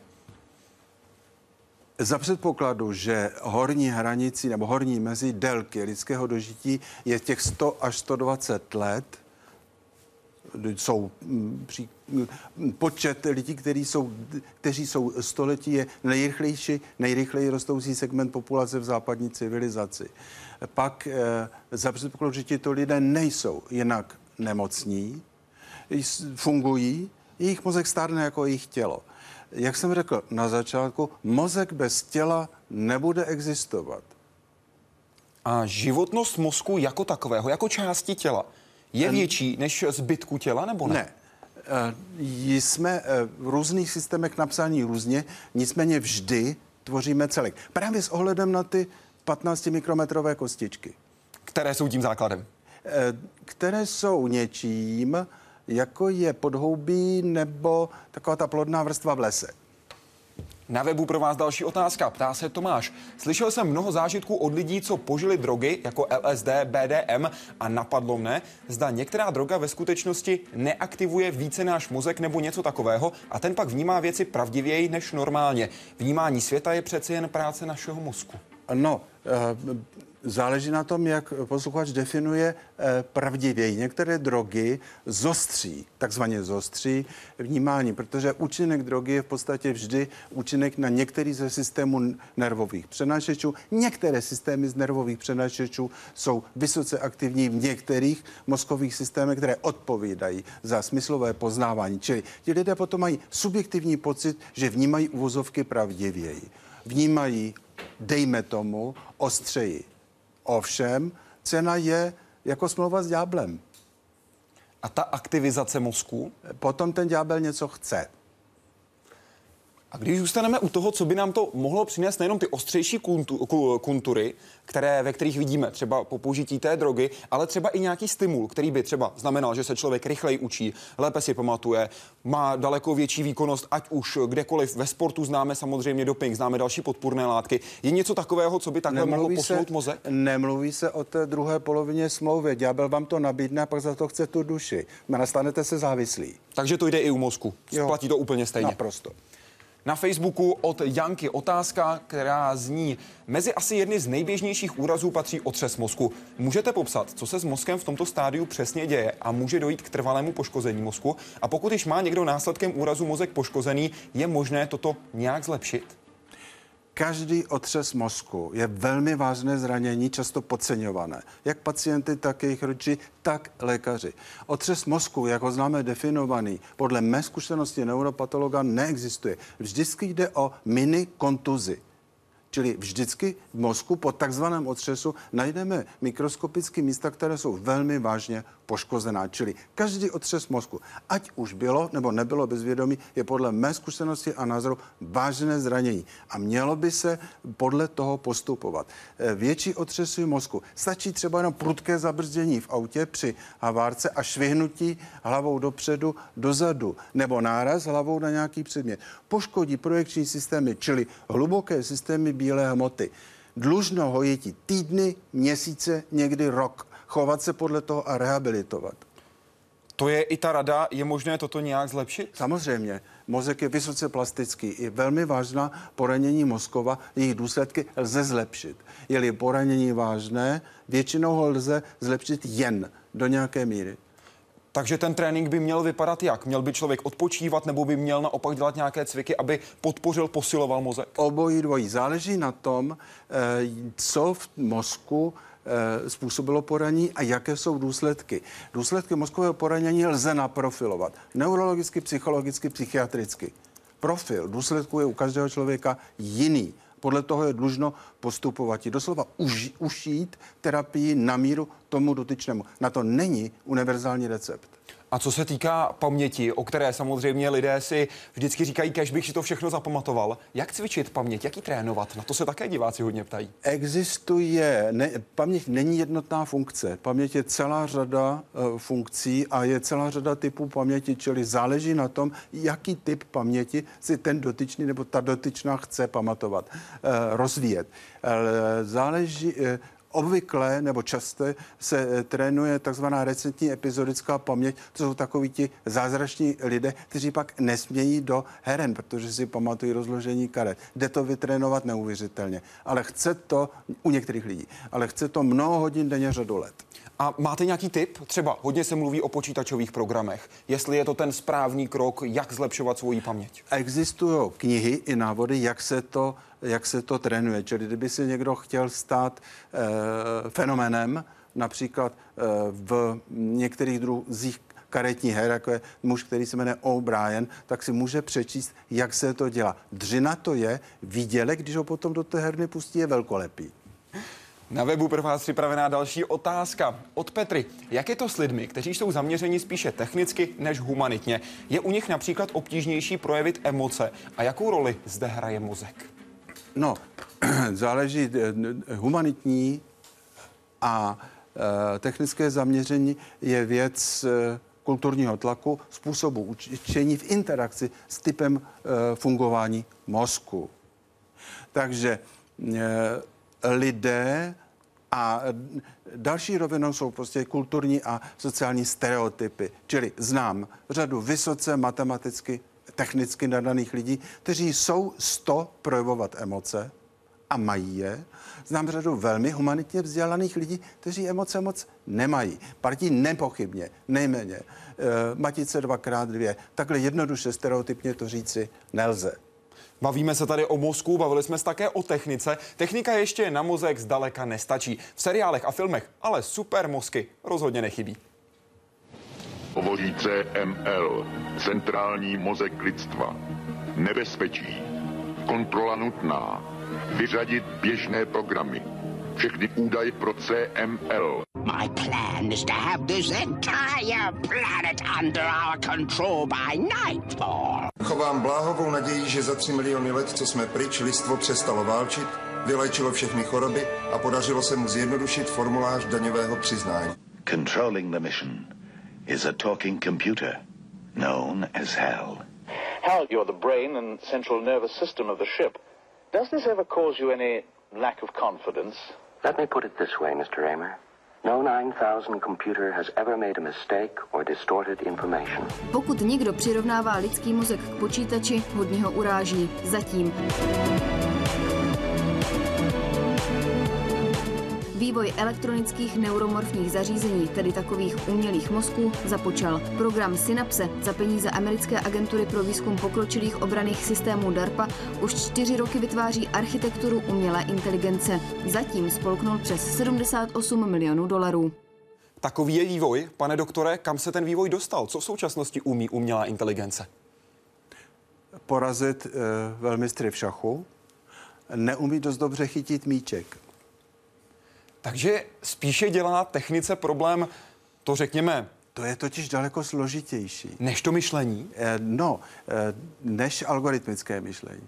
Za předpokladu, že horní hranici nebo horní mezi délky lidského dožití je těch 100 až 120 let, jsou mm, při, mm, počet lidí, kteří jsou, kteří jsou století, je nejrychlejší, nejrychleji rostoucí segment populace v západní civilizaci. Pak eh, za předpokladu, že tito lidé nejsou jinak nemocní, fungují, jejich mozek stárne jako jejich tělo. Jak jsem řekl na začátku, mozek bez těla nebude existovat. A životnost mozku jako takového, jako části těla, je větší než zbytku těla, nebo ne? Ne. Uh, jsme uh, v různých systémech napsaní různě, nicméně vždy tvoříme celek. Právě s ohledem na ty 15 mikrometrové kostičky. Které jsou tím základem? Uh, které jsou něčím, jako je podhoubí nebo taková ta plodná vrstva v lese. Na webu pro vás další otázka. Ptá se Tomáš. Slyšel jsem mnoho zážitků od lidí, co požili drogy jako LSD, BDM a napadlo mne, zda některá droga ve skutečnosti neaktivuje více náš mozek nebo něco takového a ten pak vnímá věci pravdivěji než normálně. Vnímání světa je přece jen práce našeho mozku. No, eh, záleží na tom, jak posluchač definuje eh, pravdivěji. Některé drogy zostří, takzvaně zostří vnímání, protože účinek drogy je v podstatě vždy účinek na některý ze systémů nervových přenašečů. Některé systémy z nervových přenašečů jsou vysoce aktivní v některých mozkových systémech, které odpovídají za smyslové poznávání. Čili ti lidé potom mají subjektivní pocit, že vnímají uvozovky pravdivěji. Vnímají, dejme tomu, ostřeji. Ovšem, cena je jako smlouva s ďáblem. A ta aktivizace mozku? Potom ten ďábel něco chce. A když zůstaneme u toho, co by nám to mohlo přinést nejenom ty ostřejší kuntury, které, ve kterých vidíme třeba po použití té drogy, ale třeba i nějaký stimul, který by třeba znamenal, že se člověk rychleji učí, lépe si pamatuje, má daleko větší výkonnost, ať už kdekoliv ve sportu známe samozřejmě doping, známe další podpůrné látky. Je něco takového, co by takhle nemluví mohlo posnout se, mozek? Nemluví se o té druhé polovině smlouvy. Ďábel vám to nabídne a pak za to chce tu duši. Nastanete se závislí. Takže to jde i u mozku. Jo. Platí to úplně stejně. Naprosto. Na Facebooku od Janky otázka, která zní, mezi asi jedny z nejběžnějších úrazů patří otřes mozku. Můžete popsat, co se s mozkem v tomto stádiu přesně děje a může dojít k trvalému poškození mozku? A pokud již má někdo následkem úrazu mozek poškozený, je možné toto nějak zlepšit? Každý otřes mozku je velmi vážné zranění, často podceňované. Jak pacienty, tak jejich rodiči, tak lékaři. Otřes mozku, jak ho známe definovaný, podle mé zkušenosti neuropatologa neexistuje. Vždycky jde o mini kontuzi. Čili vždycky v mozku po takzvaném otřesu najdeme mikroskopické místa, které jsou velmi vážně poškozená. Čili každý otřes mozku, ať už bylo nebo nebylo bezvědomí, je podle mé zkušenosti a názoru vážné zranění. A mělo by se podle toho postupovat. Eh, větší otřesy mozku. Stačí třeba jenom prudké zabrzdění v autě při havárce a švihnutí hlavou dopředu, dozadu, nebo náraz hlavou na nějaký předmět. Poškodí projekční systémy, čili hluboké systémy bílé hmoty. Dlužno hojití týdny, měsíce, někdy rok chovat se podle toho a rehabilitovat. To je i ta rada, je možné toto nějak zlepšit? Samozřejmě. Mozek je vysoce plastický. Je velmi vážná poranění mozkova, jejich důsledky lze zlepšit. Je-li poranění vážné, většinou ho lze zlepšit jen do nějaké míry. Takže ten trénink by měl vypadat jak? Měl by člověk odpočívat nebo by měl naopak dělat nějaké cviky, aby podpořil, posiloval mozek? Obojí dvojí. Záleží na tom, eh, co v mozku způsobilo poranění a jaké jsou důsledky. Důsledky mozkového poranění lze naprofilovat. Neurologicky, psychologicky, psychiatricky. Profil důsledků je u každého člověka jiný. Podle toho je dlužno postupovat. Je doslova už, ušít terapii na míru tomu dotyčnému. Na to není univerzální recept. A co se týká paměti, o které samozřejmě lidé si vždycky říkají, kež bych si to všechno zapamatoval, jak cvičit paměť, jak ji trénovat? Na to se také diváci hodně ptají. Existuje, ne, paměť není jednotná funkce. Paměť je celá řada uh, funkcí a je celá řada typů paměti, čili záleží na tom, jaký typ paměti si ten dotyčný nebo ta dotyčná chce pamatovat, uh, rozvíjet. Uh, záleží, uh, obvykle nebo často se eh, trénuje takzvaná recentní epizodická paměť. To jsou takoví ti zázrační lidé, kteří pak nesmějí do heren, protože si pamatují rozložení karet. Jde to vytrénovat neuvěřitelně, ale chce to u některých lidí, ale chce to mnoho hodin denně řadu let. A máte nějaký tip? Třeba hodně se mluví o počítačových programech. Jestli je to ten správný krok, jak zlepšovat svoji paměť? Existují knihy i návody, jak se to jak se to trénuje. Čili kdyby si někdo chtěl stát e, fenoménem, například e, v některých druzích karetní her, jako je muž, který se jmenuje O'Brien, tak si může přečíst, jak se to dělá. Dřina to je, výdělek, když ho potom do té herny pustí, je velkolepý. Na webu pro vás připravená další otázka od Petry. Jak je to s lidmi, kteří jsou zaměřeni spíše technicky než humanitně? Je u nich například obtížnější projevit emoce? A jakou roli zde hraje mozek? No, záleží eh, humanitní a eh, technické zaměření je věc eh, kulturního tlaku, způsobu učení v interakci s typem fungování mozku. Takže lidé a další rovinou jsou prostě kulturní a sociální stereotypy. Čili znám řadu vysoce matematicky, technicky nadaných lidí, kteří jsou sto projevovat emoce a mají je. Znám řadu velmi humanitně vzdělaných lidí, kteří emoce moc nemají. Partí nepochybně, nejméně. E, matice dvakrát dvě. Takhle jednoduše stereotypně to říci nelze. Bavíme se tady o mozku, bavili jsme se také o technice. Technika ještě na mozek zdaleka nestačí. V seriálech a filmech ale super mozky rozhodně nechybí. Hovoří CML, centrální mozek lidstva. Nebezpečí. Kontrola nutná. Vyřadit běžné programy. Všechny údaje pro CML. My plan is to have this entire planet under our control by nightfall. Chovám bláhovou naději, že za tři miliony let, co jsme pryč, lidstvo přestalo válčit, vylečilo všechny choroby a podařilo se mu zjednodušit formulář daňového přiznání. Controlling the mission is a talking computer known as HAL. HAL, you're the brain and central nervous system of the ship. Does this ever cause you any lack of confidence? Let me put it this way, Mr. Raymer. No 9000 computer has ever made a mistake or distorted information. Pokud někdo přirovnává lidský mozek k počítači, hodně ho uráží. Zatím. Vývoj elektronických neuromorfních zařízení, tedy takových umělých mozků, započal. Program Synapse za peníze americké agentury pro výzkum pokročilých obraných systémů DARPA už čtyři roky vytváří architekturu umělé inteligence. Zatím spolknul přes 78 milionů dolarů. Takový je vývoj. Pane doktore, kam se ten vývoj dostal? Co v současnosti umí umělá inteligence? Porazit e, velmistry v šachu, neumí dost dobře chytit míček takže spíše dělá technice problém, to řekněme, to je totiž daleko složitější. Než to myšlení? Eh, no, eh, než algoritmické myšlení.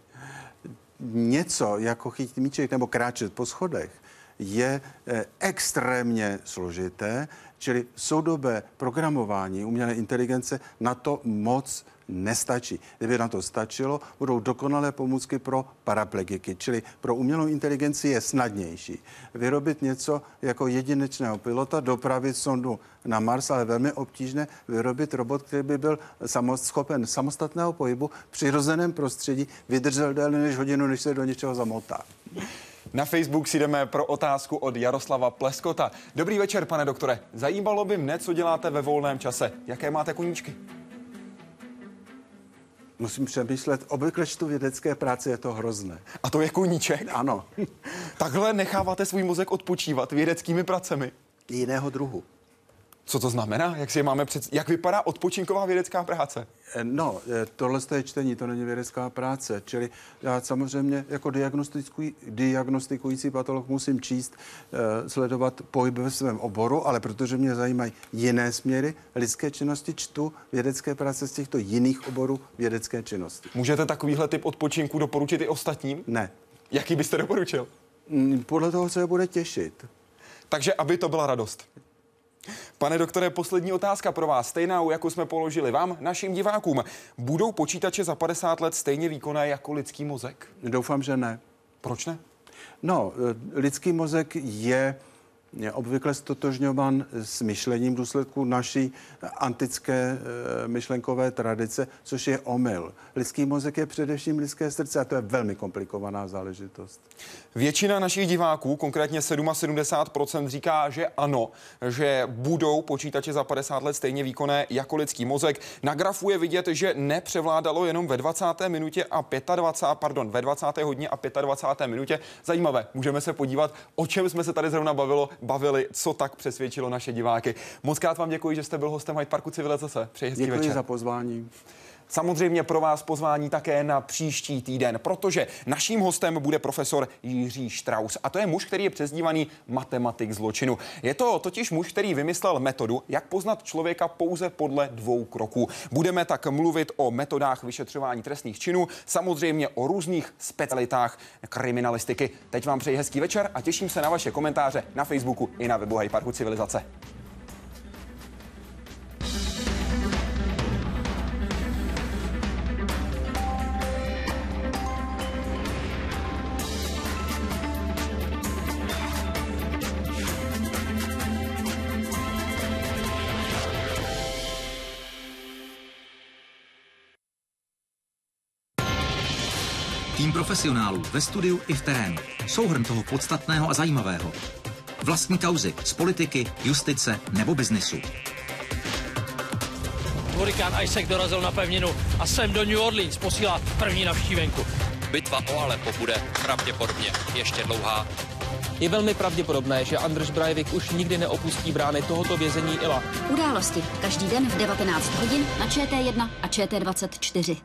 Něco jako chytit míček nebo kráčet po schodech je eh, extrémně složité, čili soudobé programování umělé inteligence na to moc nestačí. Kdyby na to stačilo, budou dokonalé pomůcky pro paraplegiky, čili pro umělou inteligenci je snadnější vyrobit něco jako jedinečného pilota, dopravit sondu na Mars, ale velmi obtížné vyrobit robot, který by byl samost, schopen samostatného pohybu v přirozeném prostředí, vydržel déle než hodinu, než se do něčeho zamotá. Na Facebook si jdeme pro otázku od Jaroslava Pleskota. Dobrý večer, pane doktore. Zajímalo by mne, co děláte ve volném čase. Jaké máte koníčky? Musím přemýšlet. Obvykle čtu vědecké práce, je to hrozné. A to je koníček? Ano. Takhle necháváte svůj mozek odpočívat vědeckými pracemi? Jiného druhu. Co to znamená? Jak si máme před... Jak vypadá odpočinková vědecká práce? Eh, no, eh, tohle je čtení, to není vědecká práce. Čili já samozřejmě jako diagnostikuj, diagnostikující patolog musím číst, eh, sledovat pohyb ve svém oboru, ale protože mě zajímají jiné směry lidské činnosti, čtu vědecké práce z těchto jiných oborů vědecké činnosti. Můžete takovýhle typ odpočinku doporučit i ostatním? Ne. Jaký byste doporučil? Mm, podle toho, co je bude těšit. Takže aby to byla radost. Pane doktore, poslední otázka pro vás, stejná, jako jsme položili vám, našim divákům. Budou počítače za 50 let stejně výkonné jako lidský mozek? Doufám, že ne. Proč ne? No, eh, lidský mozek je obvykle stotožňován s myšlením v důsledku naší antické e, myšlenkové tradice, což je omyl. Lidský mozek je především lidské srdce a to je velmi komplikovaná záležitost. Většina našich diváků, konkrétně 77%, říká, že ano, že budou počítače za 50 let stejně výkonné jako lidský mozek. Na grafu je vidět, že nepřevládalo jenom ve 20. minutě a 25, pardon, ve 20. hodině a 25. minutě. Zajímavé, můžeme se podívat, o čem jsme se tady zrovna bavilo bavili, co tak přesvědčilo naše diváky. Moc krát vám děkuji, že jste byl hostem Hyde Parku Civilizace. Přeji hezký děkuji večer. za pozvání. Samozřejmě pro vás pozvání také na příští týden, protože naším hostem bude profesor Jiří Štraus. A to je muž, který je přezdívaný matematik zločinu. Je to totiž muž, který vymyslel metodu, jak poznat člověka pouze podle dvou kroků. Budeme tak mluvit o metodách vyšetřování trestných činů, samozřejmě o různých specialitách kriminalistiky. Teď vám přeji hezký večer a těším se na vaše komentáře na Facebooku i na webu Parku Civilizace. Profesionálů ve studiu i v terénu. Souhrn toho podstatného a zajímavého. Vlastní kauzy z politiky, justice nebo biznesu. Hurikán Isaac dorazil na pevninu a sem do New Orleans posílá první navštívenku. Bitva o Alepo bude pravděpodobně ještě dlouhá. Je velmi pravděpodobné, že Andrš Brajevik už nikdy neopustí brány tohoto vězení Ila. Události každý den v 19 hodin na ČT1 a ČT24.